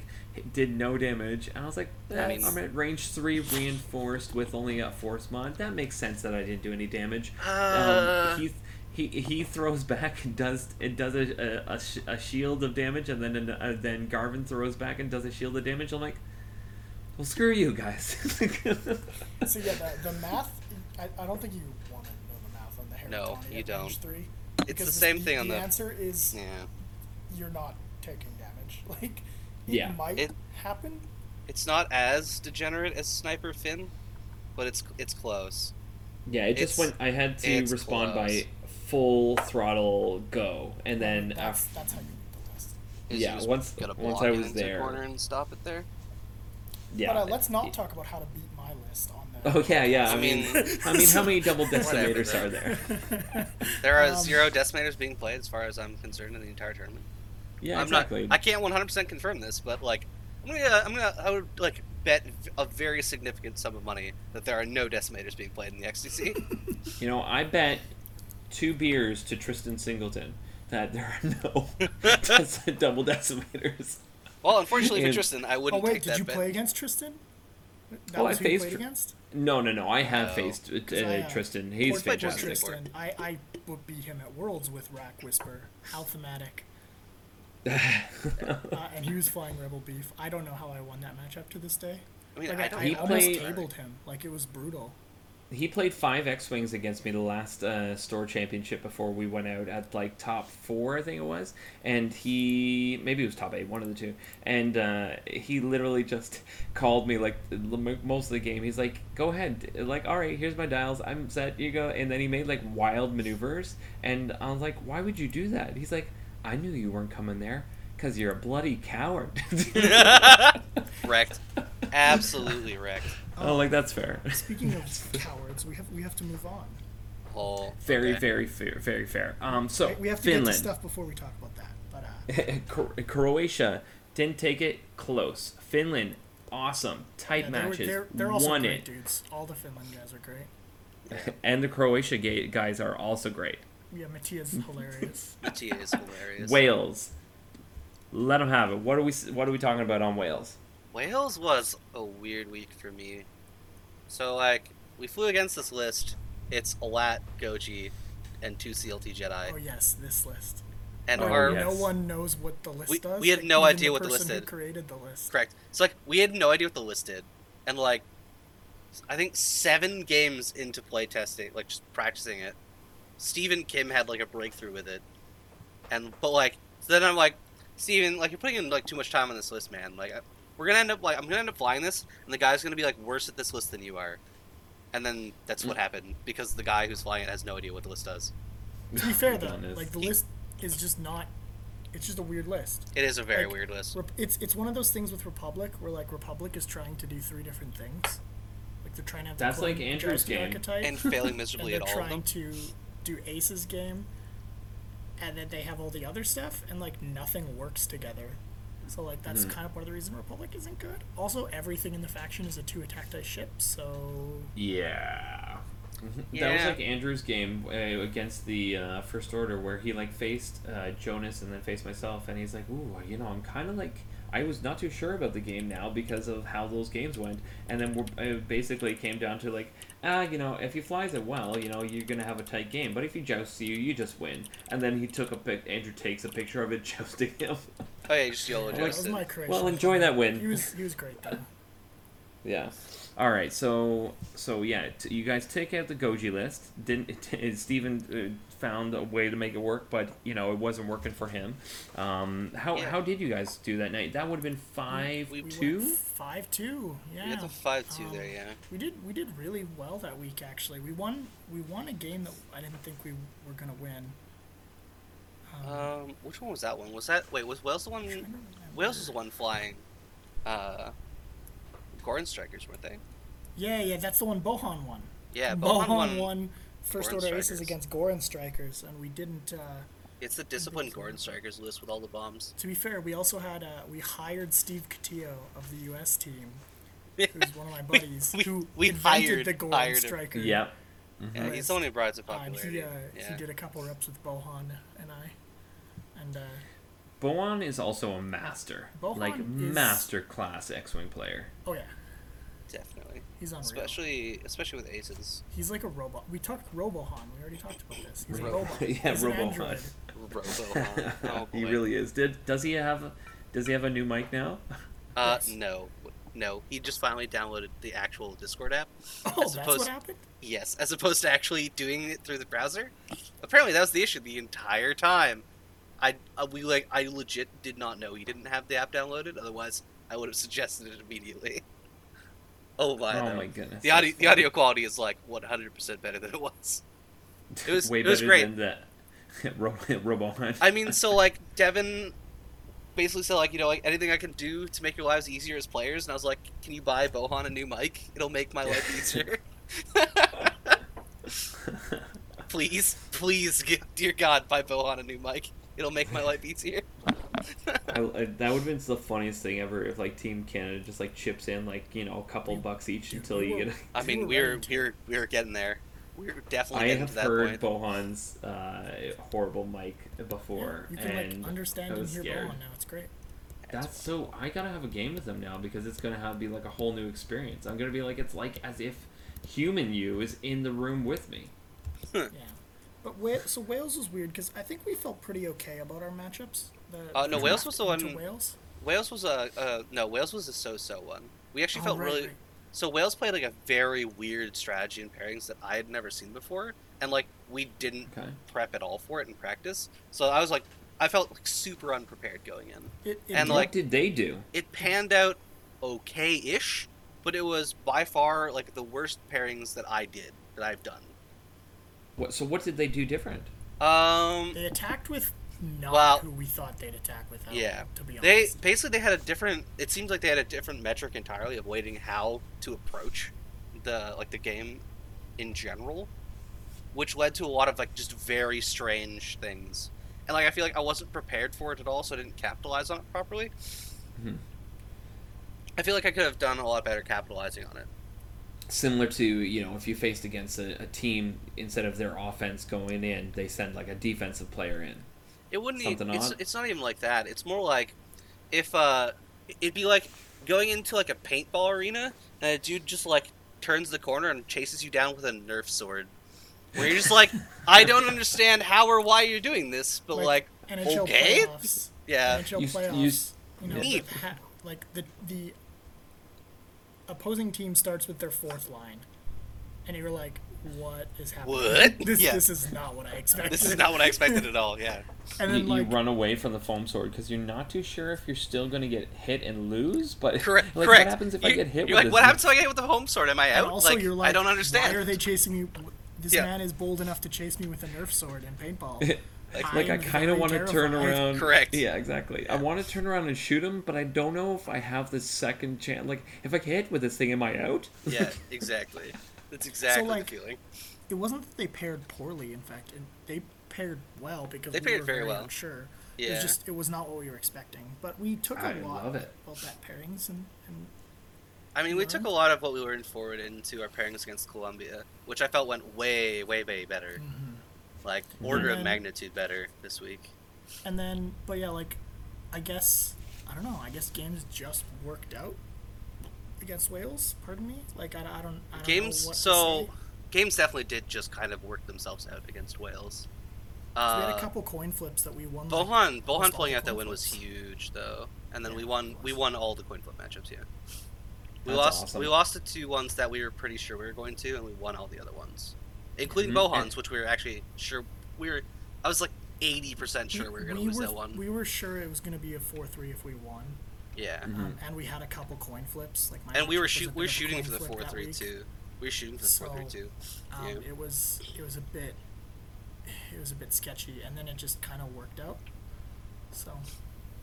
did no damage, and I was like, Yeah, I mean- I'm at range three, reinforced with only a force mod. That makes sense that I didn't do any damage. Uh. um, he he he throws back and does it does a a, a, sh- a shield of damage, and then an, uh, then Garven throws back and does a shield of damage. I'm like, well, screw you guys. So yeah, the, the math. I, I don't think you want to know the math on the Harry No, Donnie you at don't. range Three, It's because the same thing on the. answer is Yeah, you're not taking damage. Like it Yeah. might It- happen. it's not as degenerate as Sniper Finn, but it's it's close. Yeah, it just went. I had to respond close. by full throttle go, and then that's after, that's how you beat the list. Yeah, once- once I was into a there. corner and stop it there. yeah. but uh, let's not talk about how to beat my list on the. Oh yeah, yeah. I, I mean, mean- I mean, how many double Whatever, decimators are there? There are Um, zero decimators being played, as far as I'm concerned, in the entire tournament. Yeah, I'm exactly. not. I can't 100% confirm this, but like, I'm gonna, I'm gonna, I would like bet a very significant sum of money that there are no decimators being played in the XTC. You know, I bet two beers to Tristan Singleton that there are no double decimators. well, unfortunately for Tristan, I wouldn't Oh wait, take did that you bet. play against Tristan? That Oh, was I who you faced played Tr- against. No, no, no. I have No. faced uh, 'Cause I, uh, Tristan. He's Poor- played poor Tristan fantastic. Tristan. I I would beat him at Worlds with Rack Whisper, Althematic, uh, and he was flying Rebel Beef. I don't know how I won that matchup to this day. I mean, Like, I I. I almost tabled him. Like it was brutal. He played five X Wings against me the last uh, store championship before we went out at like top four, I think it was. And he maybe it was top eight, one of the two. And uh, he literally just called me like most of the game. He's like, "Go ahead, like all right, here's my dials. I'm set. You go." And then he made like wild maneuvers, and I was like, "Why would you do that?" He's like, "I knew you weren't coming there." Cause you're a bloody coward. wrecked. Absolutely wrecked. Oh, like that's fair. Speaking of cowards, we have we have to move on. Oh, Very, okay. very fair, very fair. Um, so Right? We have to Finland. get to stuff before we talk about that. But uh, Croatia didn't take it close. Finland, awesome, tight yeah, they were- matches, they're, they're also won great it, dudes. All the Finland guys are great. and the Croatia ga- guys are also great. Yeah, Mattia's hilarious. Mattia is hilarious. Wales, let them have it. What are we What are we talking about on Wales? Wales was a weird week for me. So like we flew against this list. It's Alat, Goji, and two CLT Jedi. Oh yes, this list. and Oh, our yeah. no yes. one knows what the list We- does. we had like, no even idea what the list who did. created the list. correct. So like we had no idea what the list did, and like I think seven games into playtesting, like just practicing it, Stephen Kim had like a breakthrough with it, and but like so then I'm like, Steven, like you're putting in like too much time on this list, man. Like I- we're gonna end up like I'm gonna end up flying this, and the guy's gonna be like worse at this list than you are, and then that's what mm. happened because the guy who's flying it has no idea what the list does. To be fair though, like the list is just not. It's just a weird list. It is a very Like, weird list. Rep- It's it's one of those things with Republic where like Republic is trying to do three different things. Like they're trying to have the That's clone like Andrew's game. archetype, and failing miserably they're at all of trying to do Ace's game, and then they have all the other stuff, and like nothing works together. So like that's Mhm. kind of part of the reason Republic isn't good. Also, everything in the faction is a two attack dice ship, so Yeah. Mhm. That was Yeah. like Andrew's game uh, against the uh, First Order, where he like faced uh, Jonas and then faced myself, and he's like, "Ooh, you know, I'm kind of like." I was not too sure about the game now because of how those games went, and then we're, it basically came down to like, ah, you know, if he flies it well, you know, you're gonna have a tight game. But if he jousts you, you just win. And then he took a pic. Andrew takes a picture of it jousting him. Oh yeah, you just YOLO Like, that was my creation. well, enjoy that win. He was he was great though. Yeah. All right. So so yeah, t- you guys take out the Goji list. Didn't Stephen uh, found a way to make it work, but you know it wasn't working for him. Um, how Yeah. how did you guys do that night? That would have been five we We two. five two. Yeah. We got the five two Um, there, yeah. We did we did really well that week actually. We won we won a game that I didn't think we were gonna win. Um, which one was that one? Was that wait? Was Wales the one? Wales was the one flying. Uh, Gorin strikers, weren't they? Yeah, yeah, that's the one Bohan won. Yeah, Bohan, Bohan won, won. first Goran order aces against Goran strikers, and we didn't. Uh, It's the disciplined Gorin strikers list with all the bombs. to be fair, we also had uh, we hired Steve Catillo of the U.S. team, who's one of my buddies, we- who we invented hired- the Goran hired him. striker. Yep. Yeah, he's the one who brought it to Uh, and he uh, yeah. he did a couple reps with Bohan and I, and uh, Boan is also a master, Bohan like is- master class X-wing player. oh yeah, Definitely. he's unreal. Especially, especially with aces. He's like a robot. We talked Robohan. We already talked about this. He's Ro- a robot. yeah, He's an Robohan. android. Robo. oh, he boy. really is. Did does he have does he have a new mic now? Uh, Yes. no, no. He just finally downloaded the actual Discord app. Oh, As that's what happened. Yes, as opposed to actually doing it through the browser. Apparently, that was the issue the entire time. I uh, we like I legit did not know he didn't have the app downloaded. Otherwise, I would have suggested it immediately. oh my! oh my goodness. The audio the audio quality is like 100% better than it was. it was- way it was better great. than Robohan. I mean, so like Devin basically said like you know like anything I can do to make your lives easier as players, and I was like, can you buy Bohan a new mic? It'll make my life easier. please, please, dear God, buy Bohan a new mic. It'll make my life easier. I, I, that would have been the funniest thing ever if like Team Canada just like chips in like you know a couple We- bucks each until we you get. I mean, were we're ready to. we're we're getting there. We're definitely I getting have to that heard point. Bohan's uh, horrible mic before, Yeah, you can and like understand I and was hear scared. Bohan now. It's great. That's so. I gotta have a game with them now because it's gonna have be like a whole new experience. I'm gonna be like it's like as if human you is in the room with me. Yeah. But Wa- so Wales was weird because I think we felt pretty okay about our matchups. The, Uh, no, Wales was the one- Wales. Wales was a uh, no. Wales was a so-so one. We actually Oh, felt right, really right. So Wales played like a very weird strategy in pairings that I had never seen before, and like we didn't Okay. prep at all for it in practice. So I was like, I felt like super unprepared going in. It, it And, what like- did they do? It panned out okay-ish, but it was by far like the worst pairings that I did that I've done. What? So what did they do different? Um, they attacked with not Well, who we thought they'd attack with. yeah. to be honest, they basically they had a different. It seems like they had a different metric entirely of waiting how to approach the like the game in general, which led to a lot of like just very strange things. And like I feel like I wasn't prepared for it at all, so I didn't capitalize on it properly. Mhm. I feel like I could have done a lot better capitalizing on it. Similar to you know if you faced against a, a team instead of their offense going in, they send like a defensive player in. It wouldn't. Something Even, it's, it's not even like that. It's more like if uh, it'd be like going into like a paintball arena and a dude just like turns the corner and chases you down with a Nerf sword. where you're just like, I don't understand how or why you're doing this, but like, Like, NHL okay, playoffs. yeah, NHL You s- playoffs. you You, know, Neat. with like the the opposing team starts with their fourth line, and you're like, "What is happening? What? This Yeah. this is not what I expected." this is not what I expected at all. Yeah, And You, then you like, run away from the foam sword because you're not too sure if you're still going to get hit and lose. But correct. like, correct. What happens if I You- get hit? You're with like, what this happens if I get hit with the foam sword? Am I and out? also like, you're like, I don't understand. Why are they chasing me? This Yeah. man is bold enough to chase me with a Nerf sword and paintball. Like, like I kind of want to turn around. Correct. Yeah, exactly. I want to turn around and shoot him, but I don't know if I have the second chance. Like, if I get hit with this thing, am I out? yeah, exactly. That's exactly like, the feeling. It wasn't that they paired poorly. In fact, it, they paired well because They we paired were very very well. unsure. It was just it was not what we were expecting. But we took a I lot love it. about that pairings and, and I mean, we took a lot of what we were in forward into our pairings against Colombia, which I felt went way, way, way better. Mm-hmm. Like order of magnitude better this week. and then but yeah, like I guess I don't know. I guess games just worked out against Wales. Pardon me. Like I, I don't. I don't Games. Know what to So games definitely did just kind of work themselves out against Wales. So we had Uh, a couple coin flips that we won. Bohan, Bohan pulling out that win was huge, though. And then Yeah, we won. We won all the coin flip matchups. Yeah. We That's lost. awesome. We lost the two ones that we were pretty sure we were going to, and we won all the other ones, including Mhm. Bohan's, which we were actually sure we were. I was like eighty percent sure we were going to lose were, that one. We were sure it was going to be a four-three if we won, yeah. Mhm. um, and we had a couple coin flips. Like my and we were shoot. We were shooting for the flip four that three week. two. We were shooting for the four three So, two. Um, It was it was a bit it was a bit sketchy, and then it just kind of worked out. So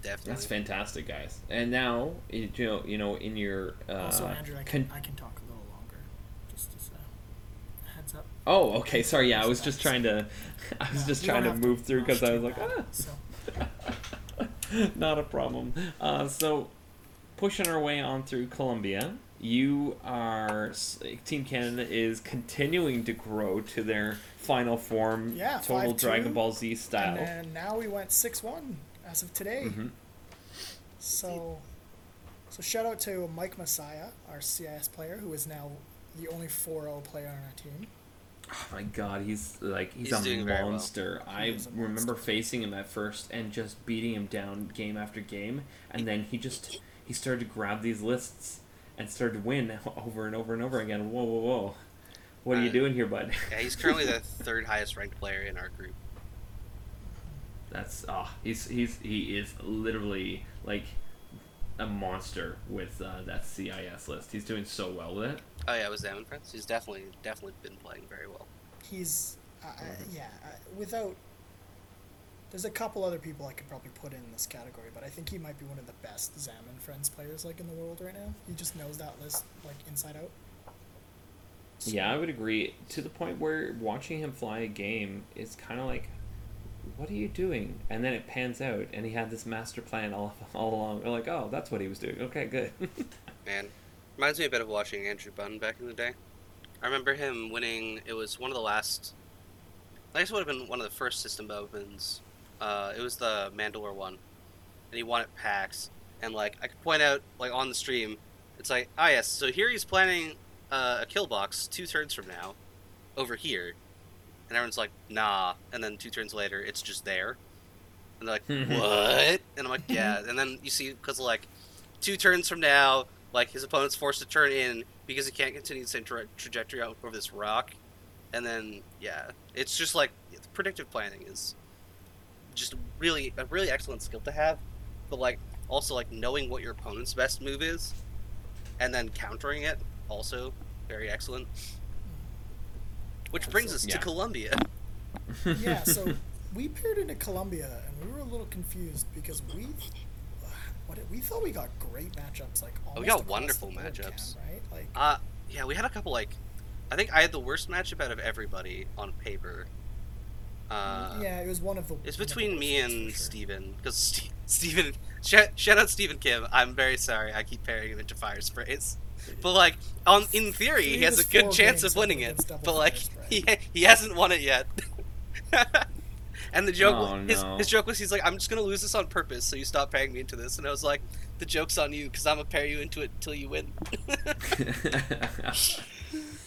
Definitely. That's fantastic, guys. And now, you know, you know, in your uh, also, Andrew, I can con- I can talk a little longer, just as a heads up. Oh, okay. Sorry. Yeah, I was just trying to. I was Yeah, just trying to have move through because I was like, bad, ah, So not a problem. Uh, so, pushing our way on through Colombia, you are Team Canada is continuing to grow to their final form, Yeah, total 5-2, Dragon Ball Z style. and now we went six-one as of today. Mhm. So, so shout out to Mike Messiah, our CIS player, who is now the only 4-0 player on our team. Oh my god, he's like he's, He's a doing very well. monster. I remember monster. facing him at first and just beating him down game after game, and then he just he started to grab these lists and started to win over and over and over again. Whoa, whoa, whoa! What are you Uh, doing here, bud? Yeah, he's currently the third highest ranked player in our group. That's ah, he's he's he is literally like a monster with uh, that CIS list. He's doing so well with it. Oh yeah, it was them and friends. He's definitely definitely been playing very well. He's, uh, uh, yeah, uh, without. There's a couple other people I could probably put in this category, but I think he might be one of the best Zam and Friends players like in the world right now. He just knows that list like inside out. So- Yeah, I would agree. To the point where watching him fly a game is kind of like, what are you doing? And then it pans out, and he had this master plan all, all along. We're like, oh, that's what he was doing. Okay, good. Man, reminds me a bit of watching Andrew Bunn back in the day. I remember him winning. It was one of the last. I guess it would have been one of the first system opens. Uh, it was the Mandalore one, and he won at PAX. And like I could point out, like on the stream, it's like, ah yes. So here he's planning uh, a kill box two turns from now, over here, and everyone's like, nah. And then two turns later, it's just there, and they're like, what? And I'm like, yeah. And then you see because like two turns from now, like his opponent's forced to turn in because he can't continue the same tra- trajectory out over this rock, and then yeah, it's just like predictive planning is just really a really excellent skill to have, but like also like knowing what your opponent's best move is, and then countering it also very excellent. Which brings us Yeah. to Colombia. yeah, so we paired into Colombia, and we were a little confused because we, what we thought we got great matchups, like almost Oh, we got wonderful matchups. Right? Like, Uh, yeah, we had a couple like, I think I had the worst matchup out of everybody on paper. Uh, yeah, it was one of the. It's between me and sure. Steven. Because Steven. Shout, shout out Stephen Kim. I'm very sorry. I keep pairing him into fire sprays. But, like, on in theory, Three he has a good chance of winning it. But, like, fire he, he hasn't won it yet. and the joke, Oh, his, no. his joke was, he's like, I'm just going to lose this on purpose, so you stop pairing me into this. And I was like, the joke's on you, because I'm going to pair you into it until you win.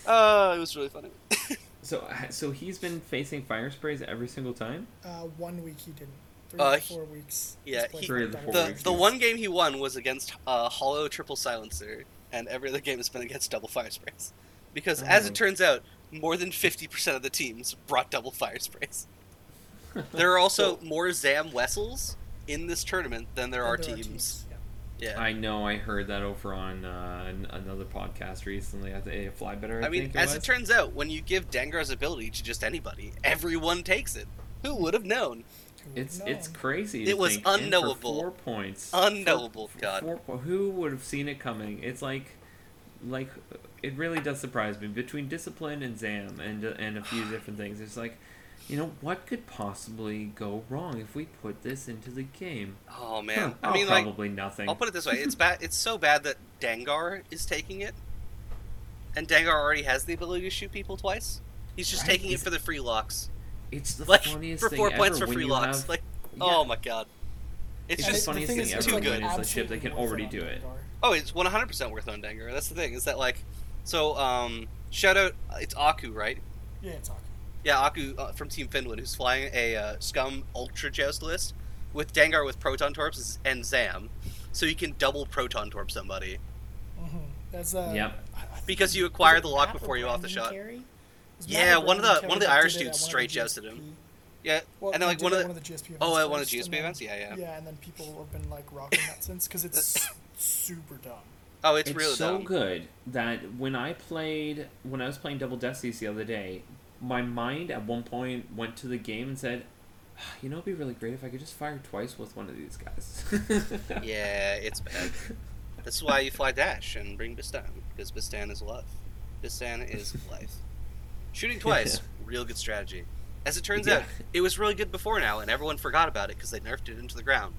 Oh, it was really funny. So so he's been facing fire sprays every single time. Uh, one week he didn't. Three Uh, or he- four weeks. yeah, he- Three of the double four The weeks, the one game he won was against uh, Hollow Triple Silencer, and every other game has been against double fire sprays. Because as Oh. it turns out, more than fifty percent of the teams brought double fire sprays. There are also more Zam Wesells in this tournament than there And are there teams. yeah. Yeah. I know. I heard that over on uh, another podcast recently. I think Fly Better. I, I mean, think as it it turns out, when you give Dengar's ability to just anybody, everyone takes it. Who would have known? Who would've It's it's crazy. It was think, and for unknowable. Four points. Unknowable, For- God. four who would have seen it coming? It's like, like, it really does surprise me. Between discipline and Zam and and a few different things, it's like, you know, what could possibly go wrong if we put this into the game? Oh man. Huh, I oh, mean, like, probably nothing. I'll put it this way: it's bad. It's so bad that Dengar is taking it, and Dengar already has the ability to shoot people twice. He's just Right, taking it for the free locks, it's the like funniest for thing four ever points for free you locks. have- Like, yeah. oh my god, it's It's And just the funniest thing thing is, too ever good. when it's a ship that can already do it. Dengar. oh, it's one hundred percent worth on Dengar. That's the thing is that like, so um, shout out, it's Aku, right? Yeah, it's awkward. Yeah, Aku uh, from Team Finland, who's flying a uh, Scum Ultra Joust list with Dengar with Proton Torps and Zam, so you can double Proton Torp somebody. Mm-hmm. That's uh. Yep. I- I think Because you acquire the lock before you off the shot. Carey? It was Yeah, one of the- one of the Irish dudes at one of straight the jousted him. Yeah, Well, and then like one of the one of the GSP events. oh, at one of the GSP then- events, yeah, yeah. Yeah, and then people have been like rocking that since because it's super dumb. Oh, it's, It's, really so dumb. good that when I played, when I was playing Double Destinies the other day, my mind at one point went to the game and said, "Ah, "You know, it'd be really great if I could just fire twice with one of these guys." Yeah, it's bad. That's why you fly dash and bring Bistan because Bistan is love. Bistan is life. Shooting twice, real good strategy. As it turns Yeah. out, it was really good before now, and everyone forgot about it because they nerfed it into the ground.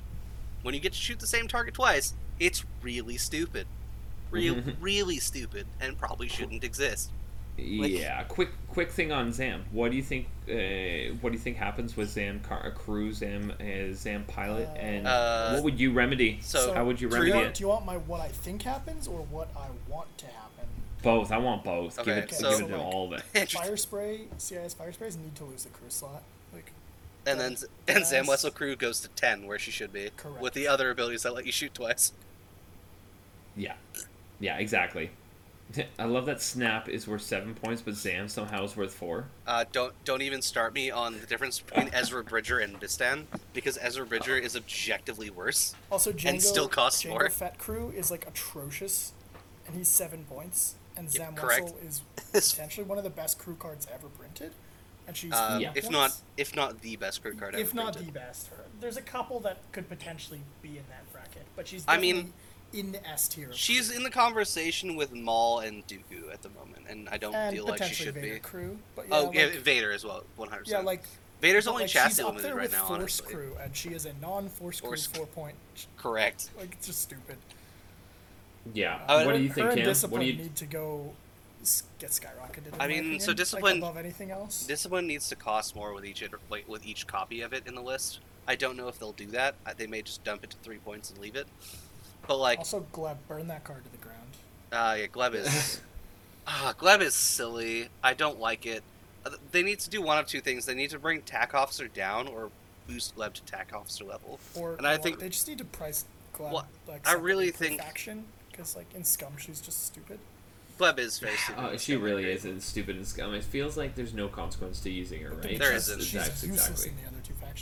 When you get to shoot the same target twice, it's really stupid. Real, really stupid, and probably shouldn't exist. Yeah. Quick, quick thing on Zam. What do you think? Uh, what do you think happens with Zam car- crew, Zam uh, Zam pilot, and Uh, what would you remedy? So, How would you do you, remedy want, it? do you want my what I think happens or what I want to happen? Both. I want both. give Okay, it, so- give it to like- all of it. Fire spray, CIS fire sprays need to lose the crew slot. Like and then and Zam Wesell crew goes to ten, where she should be, Correct. with the other abilities that let you shoot twice. Yeah, yeah, exactly. I love that Snap is worth seven points, but Zam somehow is worth four. Uh, don't don't even start me on the difference between Ezra Bridger and Bistan because Ezra Bridger is objectively worse. also Jango, still costs Jango more. Fett crew is like atrocious, and he's seven points. And Yeah, Zam correct. Wesell is potentially one of the best crew cards ever printed, and she's Uh, Yeah. four If not, if not the best card card ever if not the printed. best. There's a couple that could potentially be in that bracket, but she's I mean- definitely in the S tier. She's in the conversation with Maul and Dooku at the moment, and I don't and feel like she should Vader be. crew. But yeah, oh, like, yeah, Vader as well, one hundred percent. yeah, like Vader's only like, chassis she's up there right with now, Force honestly. crew, and she is a non-Force crew four point. Correct. Like it's just stupid. Yeah. Uh, what do you think, and Cam? discipline What do you? need to go get skyrocketed. I mean, opinion, so like, discipline- above anything else. Discipline needs to cost more with each iter- like with each copy of it in the list. I don't know if they'll do that. They may just dump it to three points and leave it. But like, also, Gleb, burn that card to the ground. Uh, yeah, Gleb is. Ah, Gleb is silly. I don't like it. Uh, They need to do one of two things. They need to bring TAC Officer down or boost Gleb to TAC Officer level. Or And I or think- they just need to price Gleb Well, like I really separately think- faction because like in Scum she's just stupid. Gleb is very stupid. Uh, she really is and stupid in scum. It feels like there's no consequence to using her, right? There she's- isn't. She's That's useless exactly.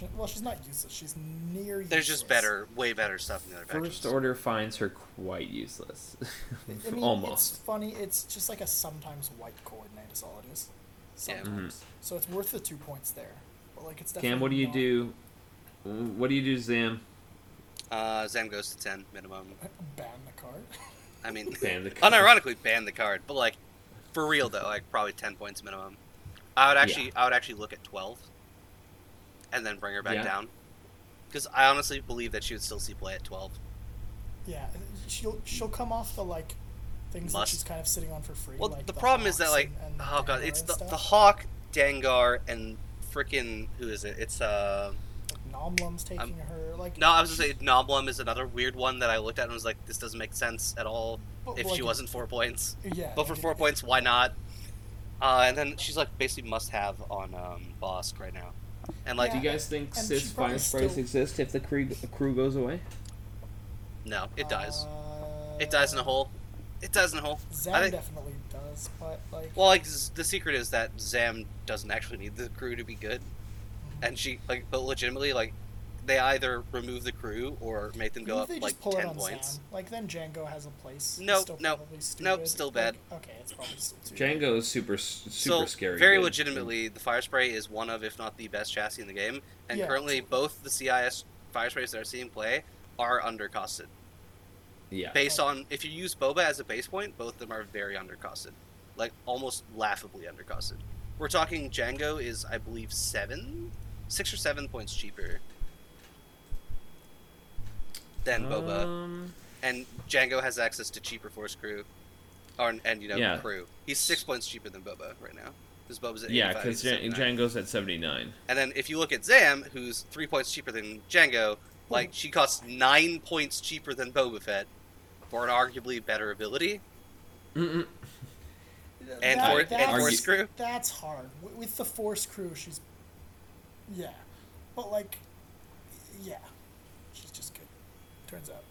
In the other two factions. Well, she's not useless. She's near. Useless. There's just better, way better stuff in the other First factions. Order finds her quite useless. I mean, Almost. It's funny. It's just like a sometimes white coordinate is all it is. Yeah. Sometimes. So it's worth the two points there. But like it's definitely. Cam, what do you not- do? What do you do, Zam? Uh, Zam goes to ten minimum. Ban the card. I mean, Ban the card. unironically ban the card, but like, for real though, like probably ten points minimum. I would actually, I would actually look at twelve, and then bring her back Yeah. down, because I honestly believe that she would still see play at twelve. yeah, she'll she'll come off the like things that she's kind of sitting on for free. Well, like the, problem is that like, and- and oh god, Dengar it's the, stuff. the Hawk, Dengar, and freaking who is it? It's uh, Like, Nom Lumb's taking her. Like no, I was gonna say Nom Lumb is another weird one that I looked at and was like, this doesn't make sense at all. But, If like, she wasn't four points, Yeah. but for four it- points, why not? Uh, and then she's like basically must have on um, Bossk right now. And like Yeah. Do you guys think And Sis she Fire probably Sprays still- exist if the crew, crew goes away? no, it dies. Uh, It dies in a hole. It dies in a hole. Zam I think- definitely does, but like. Well, like z- the secret is that Zam doesn't actually need the crew to be good, and she like, but legitimately like, they either remove the crew or make them go up like just pull it ten on points. Zam, like then Jango has a place. Nope, still nope, probably nope, stupid. still Like, bad. okay, it's probably still too. Jango is super super so scary. very good. legitimately, the fire spray is one of, if not the best chassis in the game, and Yeah, currently absolutely. both the CIS fire sprays that are seeing play are undercosted. Yeah. Based on if you use Boba as a base point, both of them are very undercosted, like almost laughably undercosted. We're talking Jango is, I believe, seven, six or seven points cheaper than Boba, Um, and Jango has access to cheaper Force crew, or and you know Yeah. crew. He's six points cheaper than Boba right now. Because Boba's at yeah, because he's at 79. Jango's at seventy nine. And then if you look at Zam, who's three points cheaper than Jango, like she costs nine points cheaper than Boba Fett for an arguably better ability. Mm-mm. And That- for that's- and Force crew. That's hard. With the Force crew, she's. Yeah. But, like. Yeah. She's. Turns out.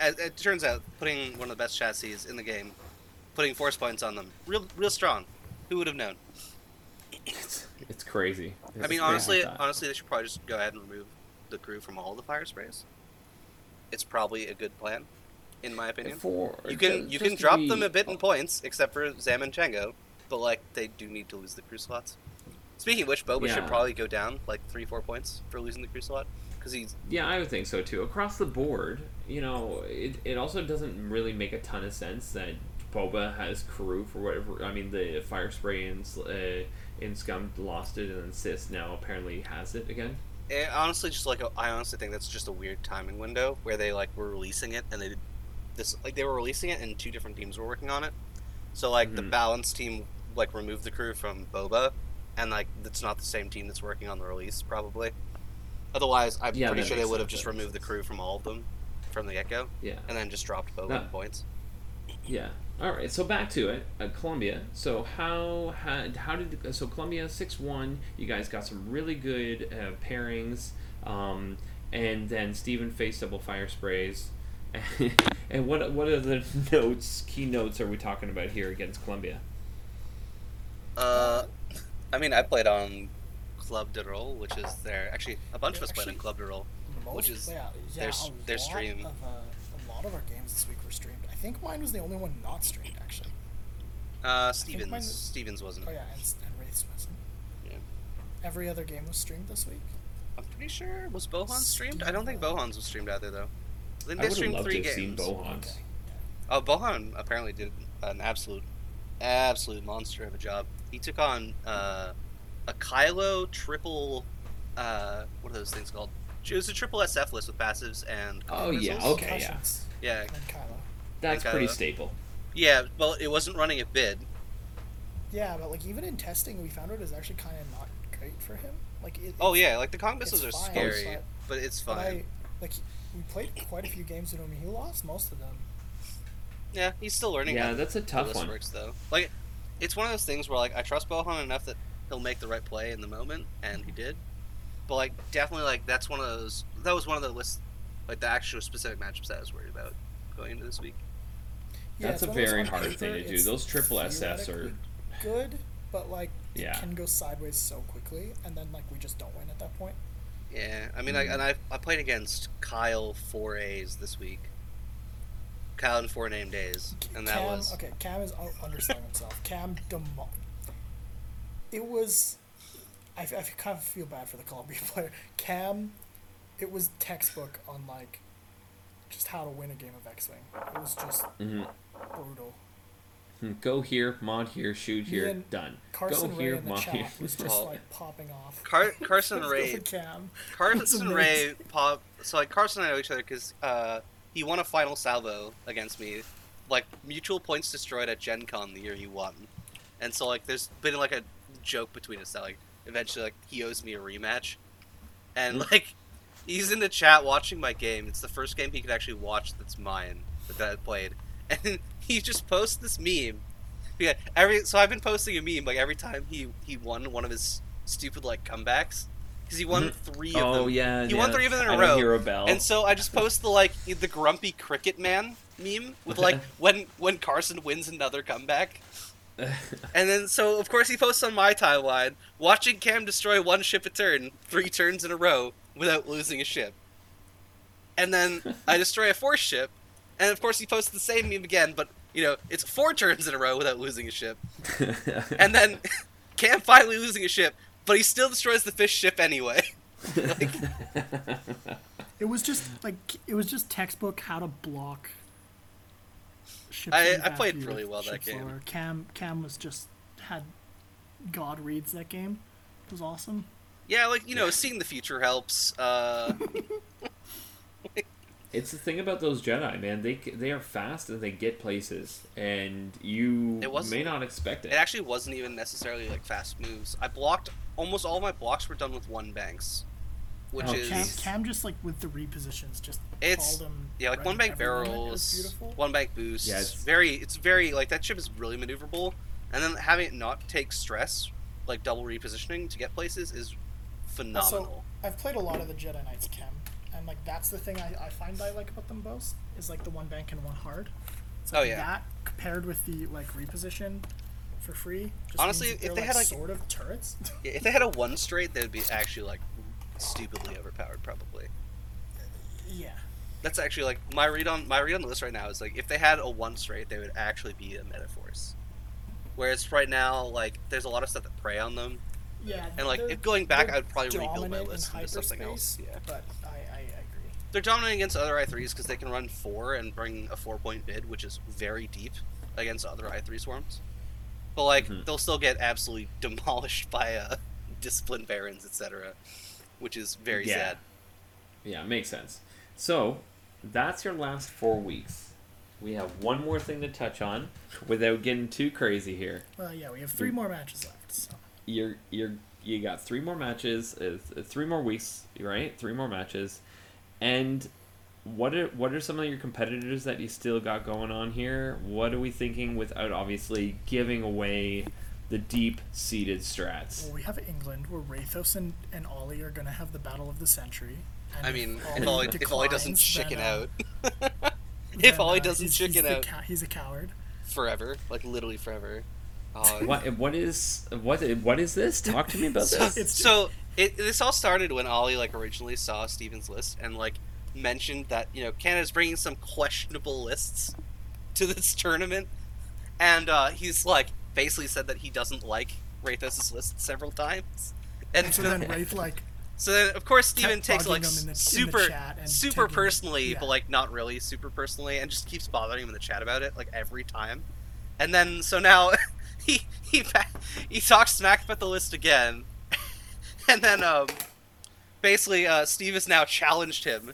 As it turns out, putting one of the best chassis in the game, putting force points on them, real real strong. Who would have known? It's, it's crazy. I mean, honestly, thought. honestly, they should probably just go ahead and remove the crew from all the fire sprays. It's probably a good plan, in my opinion. For, You can you can drop be- them a bit in points, except for Zam and Jango, but like they do need to lose the crew slots. Speaking of which, Boba should probably go down like three four points for losing the crew slot because he's Yeah, I would think so too. Across the board, you know, it, it also doesn't really make a ton of sense that Boba has crew for whatever. I mean, the fire spray in uh, in Scum lost it, and then Sis now apparently has it again. eh, honestly just like a, I honestly think that's just a weird timing window where they like were releasing it and they did this like they were releasing it and two different teams were working on it. So like the Mhm. balance team like removed the crew from Boba, and like it's not the same team that's working on the release probably. Otherwise, I'm Yeah, pretty sure they would have just removed the crew from all of them from the get go, Yeah, and then just dropped That- in points. yeah. All right, so back to it. Uh, Colombia. So how how, how did so Colombia six one? You guys got some really good uh, pairings, um, and then Steven faced double fire sprays. and what what are the notes, key notes, are we talking about here against Colombia? Uh, I mean, I played on Club de Roll, which is their actually a bunch of us played on Club de Roll. Which is yeah, yeah, their a s- their stream. Of, uh, a lot of our games this week were streamed. I think mine was the only one not streamed, actually. Uh, Stevens mine- Stevens wasn't. Oh, yeah, and, and Wraiths wasn't. Yeah. Every other game was streamed this week. I'm pretty sure was Bohan streamed. I don't think Steve- Bohan's was streamed either though. I think they would have streamed loved three to have seen games. Bohans. Okay. Oh, Bohan apparently did an absolute, absolute monster of a job. He took on uh, a Kylo triple. Uh, what are those things called? It was a triple SF list with passives and. Oh, yeah, missiles. okay. yeah. Yeah, And Kylo. That's Think, pretty uh, staple. yeah. Well, it wasn't running a bid. Yeah, but like even in testing, we found out it is actually kind of not great for him. Like it, Oh yeah, like the Kong missiles are fine, scary, but- but it's But fine. I like we played quite a few games with him. And he lost most of them. Yeah, he's still learning. Yeah, how that's a the tough list one. works though. Like, it's one of those things where like I trust Bohan enough that he'll make the right play in the moment, and he did. But like, definitely like that's one of those. That was one of the lists, like the actual specific matchups that I was worried about going into this week. Yeah, That's a one of those very hard paper, thing to do. Those triple SS are good, but like Yeah. it can go sideways so quickly, and then like we just don't win at that point. Yeah, I mean, Mhm. I, and I I played against Kyle four A's this week. Kyle in four name days, and that was okay. Cam is un- underselling himself. Cam demo- It was. I, I kind of feel bad for the Colombia player. Cam, it was textbook on like, just how to win a game of X Wing. It was just mhm. brutal. go here, mod here, shoot here, Me and done. Carson go Ray here, in the mod chat here. was just like popping off. Car- Carson Ray. Cam. Carson Ray pop. So like Carson and I know each other because uh, he won a final salvo against me, like mutual points destroyed at Gen Con the year he won, and so like there's been like a joke between us that like eventually like he owes me a rematch, and like he's in the chat watching my game. It's the first game he could actually watch that's mine that I played, and he just posts this meme Yeah, every so I've been posting a meme like every time he he won one of his stupid like comebacks because he won Mhm. three of Oh them. yeah, He yeah. won three of them in a I row. hear a bell. And so I just post the like the grumpy cricket man meme with like when when Carson wins another comeback. And then so of course he posts on my timeline watching Cam destroy one ship a turn, three turns in a row without losing a ship. And then I destroy a fourth ship, and of course he posts the same meme again, but you know, it's four turns in a row without losing a ship. And then Cam finally losing a ship, but he still destroys the fish ship anyway. like, It was just like it was just textbook how to block. Ships I- I played really well that ship game. slower. Cam Cam was just had God reads that game. It was awesome. yeah, like you know, seeing the future helps. Uh, It's the thing about those Jedi, man. They they are fast and they get places, and you It was- may not expect it. it actually wasn't even necessarily like fast moves. I blocked almost all my blocks were done with one banks, which Oh, is Cam, Cam just like with the repositions just It's- called him. yeah, like right one bank every moment. Barrels, beautiful. one bank boost. Yeah, it's it's- very it's very like that ship is really maneuverable, and then having it not take stress, like double repositioning to get places, is phenomenal. Also, I've played a lot of the Jedi Knights Cam, and like that's the thing I, I find I like about them both is like the one bank and one hard. It's Oh, like yeah. That paired with the like reposition for free. Just Honestly, if they're, they like, had, like- sort of turrets. Yeah, if they had a one straight, they'd be actually like stupidly overpowered, probably. yeah. That's actually like my read on my read on the list right now is like if they had a one straight, they would actually be a metaforce. Whereas right now, like there's a lot of stuff that prey on them, Yeah. and like if going back, I would probably rebuild my list into something else. Yeah, But I, I agree. they're dominating against other i threes because they can run four and bring a four point bid, which is very deep against other i three swarms. But like Mhm. they'll still get absolutely demolished by uh, disciplined barons, etc., which is very yeah. sad. Yeah, makes sense. So that's your last four weeks. We have one more thing to touch on without getting too crazy here. Well, yeah, we have three more matches left. So. You're you're you got three more matches, uh, three more weeks, right? Three more matches, and what are what are some of your competitors that you still got going on here? What are we thinking without obviously giving away the deep seated strats? Well, we have England, where Rathos and, and Ollie are going to have the battle of the century. And I mean, Ollie if Ollie, if Ollie doesn't declines, chicken then, uh, out, if then, Ollie uh, doesn't he's, chicken he's out cow- he's a coward. forever, like literally forever. What what is what what is this? Talk to me about so, this. It's- so it, this all started when Ollie like originally saw Steven's list and like mentioned that you know Canada's bringing some questionable lists to this tournament, and uh, he's like basically said that he doesn't like Rathos' list several times, and And so then Wraith like So then, of course, Steven takes like the- super, super personally, yeah. but like not really super personally, and just keeps bothering him in the chat about it like every time. And then so now he he he talks smack about the list again, and then um basically uh Steve has now challenged him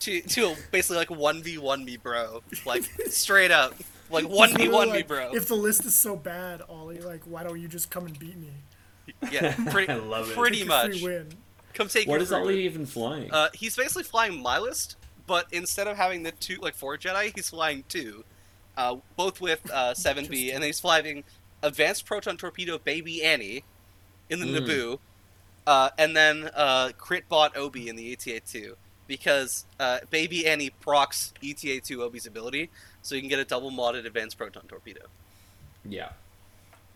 to to basically like one v one me, bro, like straight up, like one v one me, bro. If the list is so bad, Ollie, like, why don't you just come and beat me? Yeah, pretty I love it. pretty Take much. Win. Come take What your Ollie win. even flying? Uh, he's basically flying my list, but instead of having the two, like four Jedi, he's flying two, uh, both with uh, 7B, and then he's flying Advanced Proton Torpedo Baby Annie in the Mm. Naboo, uh, and then uh, Crit Bot Obi in the ETA 2, because uh, Baby Annie procs ETA 2 Obi's ability, so you can get a double modded Advanced Proton Torpedo. yeah.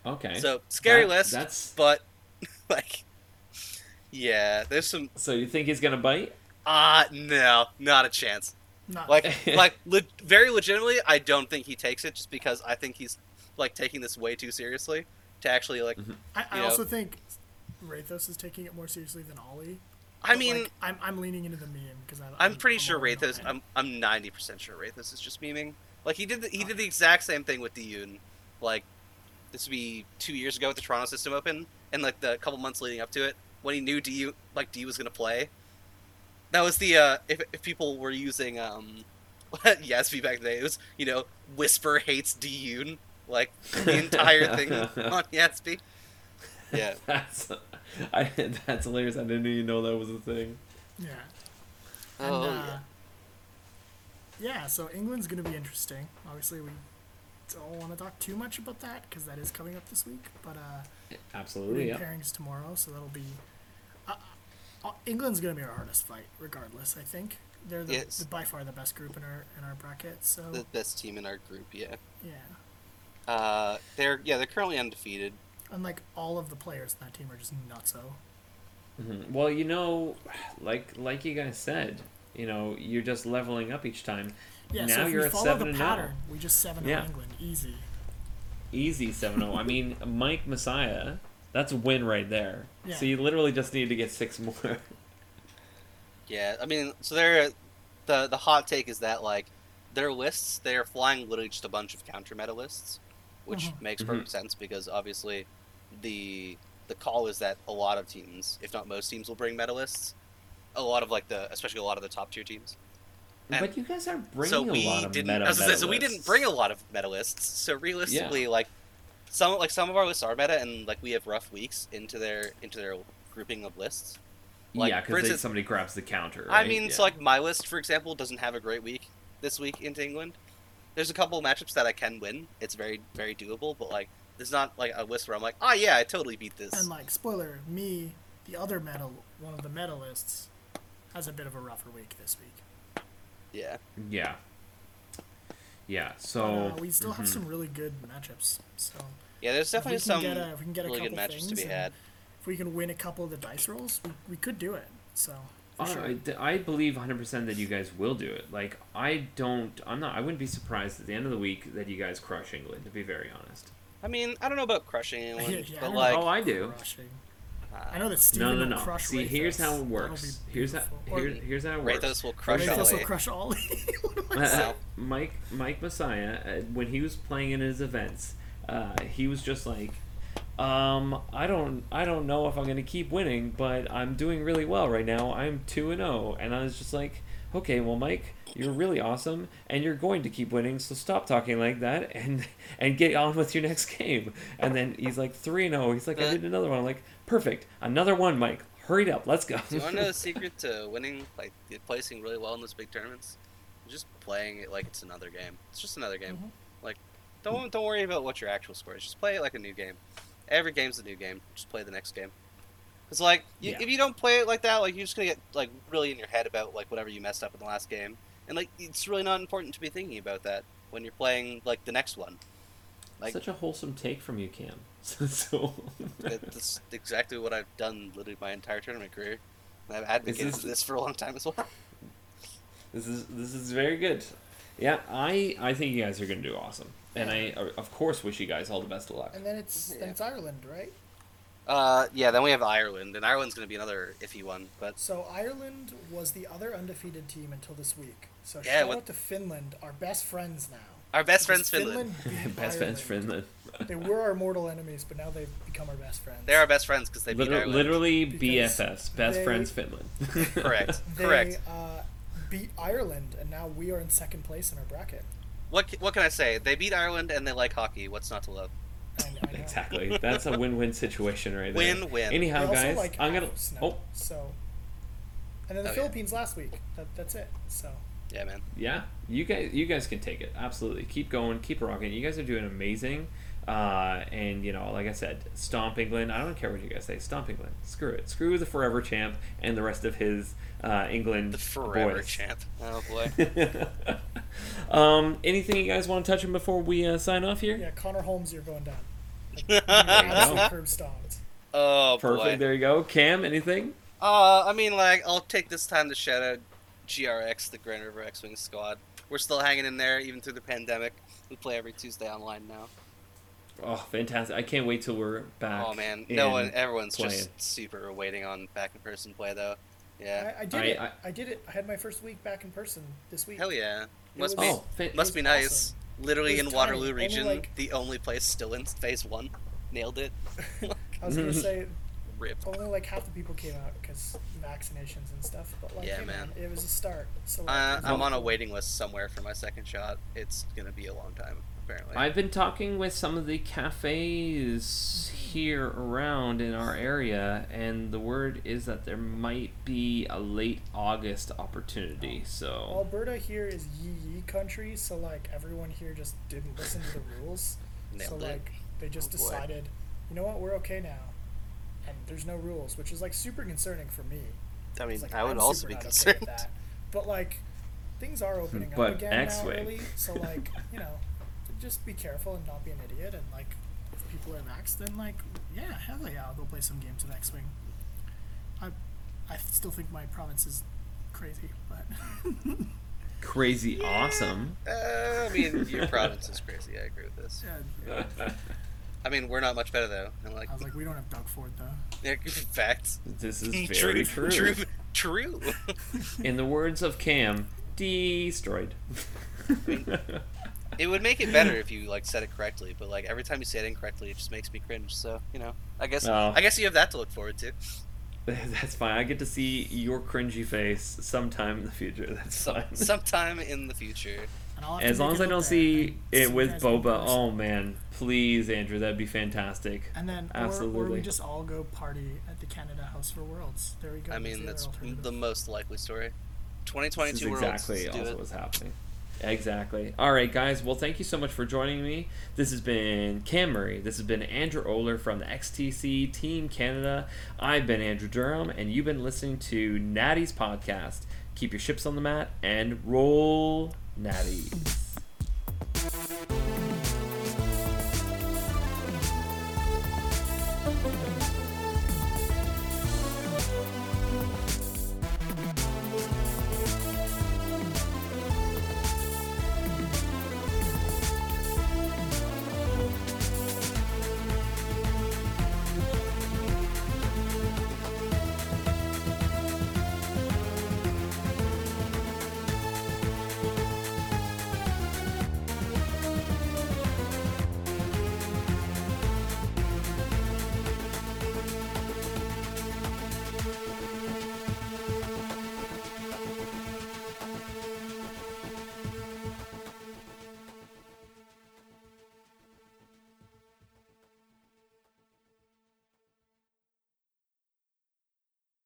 Okay. So, scary That- list, That's but, like, yeah, there's some. so you think he's gonna bite? Ah, no, not a chance. Not like like le- very legitimately i don't think he takes it just because i think he's like taking this way too seriously to actually like I, I also think Rathos is taking it more seriously than Ollie. i but, mean like, I'm, I'm leaning into the meme because I'm, i'm pretty sure Ollie Rathos i'm i'm 90% sure Rathos is just memeing like he did the, he did the exact same thing with Diyun like this would be 2 years ago at the Toronto System Open and like the couple months leading up to it when he knew DU like D was going to play that was the uh if, if people were using um Yasby back then it was you know whisper hates Diyun like the entire thing on Yasby yeah That's I that's hilarious. I didn't even know that was a thing. Yeah. And, Oh, uh, yeah. Yeah. So England's going to be interesting. Obviously, we don't want to talk too much about that because that is coming up this week. But uh, Absolutely, yeah. pairings tomorrow, so that'll be. Uh, uh, England's gonna be our hardest fight, regardless. I think they're the, Yes. the, by far the best group in our in our bracket. So The best team in our group, yeah. yeah, Uh, they're yeah they're currently undefeated. and like all of the players in that team are just nutso. Mhm. Well, you know, like like you guys said, you know, you're just leveling up each time. Yeah, now so if you're we at follow seven the and pattern, zero. we just seven Yeah. yeah. England, easy. Easy 7-0. I mean, Mike Messiah, that's a win right there. Yeah. So you literally just need to get six more. Yeah, I mean, so they're the the hot take is that like their lists they are flying literally just a bunch of counter meta lists, which Mhm. makes Mhm. perfect sense because obviously the the call is that a lot of teams, if not most teams, will bring meta lists. A lot of like the especially a lot of the top tier teams. And but you guys are bringing so a we lot of didn't. meta, I was gonna say, so we didn't bring a lot of meta lists. So realistically, like some like some of our lists are meta, and like we have rough weeks into their into their grouping of lists. Like, yeah, because somebody grabs the counter. I mean, yeah. so like my list, for example, doesn't have a great week this week into England. There's a couple matchups that I can win. It's very very doable, but like there's not like a list where I'm like, oh yeah, I totally beat this. And like spoiler, me, the other medal, one of the medalists, has a bit of a rougher week this week. yeah, yeah, yeah. So uh, we still have mhm. some really good matchups. So yeah. There's definitely some get a, if we can get a really good couple matches things, to be had. if we can win a couple of the dice rolls, we, we could do it. So for Oh, sure. I, d- I believe 100% that you guys will do it. Like, I don't, I'm not, I wouldn't be surprised at the end of the week that you guys crush England, to be very honest. I mean, I don't know about crushing anyone, Yeah, I but like, Oh, I do. Crushing. Uh, I know that Steven No, no, will no. crush See, here's how it works. Here's how, here, here's how it works. Rathos will crush Rathos will crush Ollie. What am I Uh. Mike Mike Messiah, uh, when he was playing in his events, uh, he was just like, um, I don't I don't know if I'm gonna keep winning, but I'm doing really well right now. I'm two and zero, and I was just like, okay, well, Mike, you're really awesome, and you're going to keep winning. So stop talking like that, and and get on with your next game. And then he's like three and zero. He's like, I did another one. I'm like, perfect, another one, Mike. Hurry up, let's go. Do you want to know the secret to winning, like placing really well in those big tournaments? Just playing it like it's another game. It's just another game. Mhm. Like, don't don't worry about what your actual score is. Just play it like a new game. Every game's a new game. Just play the next game. It's like you, Yeah. if you don't play it like that, like you're just gonna get like really in your head about like whatever you messed up in the last game, and like it's really not important to be thinking about that when you're playing like the next one. Like Such a wholesome take from you, Cam. so. that's exactly what I've done literally my entire tournament career. And I've advocated is- this for a long time as well. This is this is very good. Yeah, I I think you guys are gonna do awesome, and I uh, of course wish you guys all the best of luck. And then it's Yeah. then it's Ireland, right? Uh, yeah, then we have Ireland, and Ireland's going to be another iffy one. But So Ireland was the other undefeated team until this week. So Yeah, shout what- out to Finland, our best friends now. Our best Because friends, Finland. beat Best friends, Finland. They were our mortal enemies, but now they've become our best friends. They're our best friends because they beat Liter- Ireland. literally Because BFFs, best they- friends, Finland. Correct. They Correct. Uh, beat Ireland, and now we are in second place in our bracket. What ca- what can I say? They beat Ireland, and they like hockey. What's not to love? I, I know. exactly. That's a win-win situation right there. Win-win. They Anyhow, also guys, like I'm gonna. Avs now, Oh, so. And then the Oh, yeah. Philippines last week. That, that's it. So Yeah, man. yeah, you guys, you guys can take it. Absolutely, keep going, keep rocking. You guys are doing amazing. Uh, and you know, like I said, stomp England. I don't care what you guys say. Stomp England. Screw it. Screw the forever champ and the rest of his uh, England The forever boys. champ. Oh boy. um, anything you guys want to touch on before we uh, sign off here? yeah, Connor Holmes, you're going down. There you Absolute curb stomped. oh Perfect. boy. There you go. Cam, anything? Uh, I mean, like, I'll take this time to shout out GRX, the Grand River X-Wing squad. We're still hanging in there even through the pandemic. We play every Tuesday online now. Oh, fantastic! I can't wait till we're back. Oh man, no one, everyone's playing. just super waiting on back in person play though. Yeah. I, I did I- it. I- I, did it. I had my first week back in person this week. Hell yeah. Must was- be Oh, fan- must be nice. awesome. Literally in was Waterloo tiny, only, region, like- the only place still in phase one. Nailed it. I was gonna say, Rip. only like half the people came out because vaccinations and stuff. But like, Yeah, hey, man. it was a start. So like, Uh, I'm on a waiting list somewhere for my second shot. It's gonna be a long time, apparently. I've been talking with some of the cafes here around in our area, and the word is that there might be a late August opportunity. So Alberta here is yee yee country, so like everyone here just didn't listen to the rules. so it. like they just Oh, decided, you know what, we're okay now, and there's no rules, which is like super concerning for me. I mean, like, I would I'm also super be not okay concerned. that. But like, things are opening But up again X-Wing. now early, so like, you know, just be careful and not be an idiot. And like, if people are vaxxed, then like, yeah, hell yeah, I'll go play some games with X-wing. I, I still think my province is crazy, but crazy awesome. Uh, I mean, your province is crazy. I agree with this. yeah, I mean, we're not much better though. And like, I was like, we don't have Doug Ford though. yeah, facts. This is very true. True. True. In the words of Cam, destroyed. it would make it better if you like said it correctly, but like every time you say it incorrectly, it just makes me cringe. So you know, I guess Oh. I guess you have that to look forward to. That's fine. I get to see your cringy face sometime in the future. That's Some, fine. sometime in the future. And I'll have to As long as I don't see it you with Boba, oh man, please, Andrew, that'd be fantastic. And then, or, or Absolutely. we just all go party at the Canada House for Worlds. There we go. I mean, that's the most likely story. This 2022 is Worlds. exactly let's also it. what's happening. Exactly. All right, guys. Well, thank you so much for joining me. This has been Cam Murray. This has been Andrew Oler from the XTC Team Canada. I've been Andrew Durham, and you've been listening to Natty's podcast. Keep your ships on the mat and roll Natty.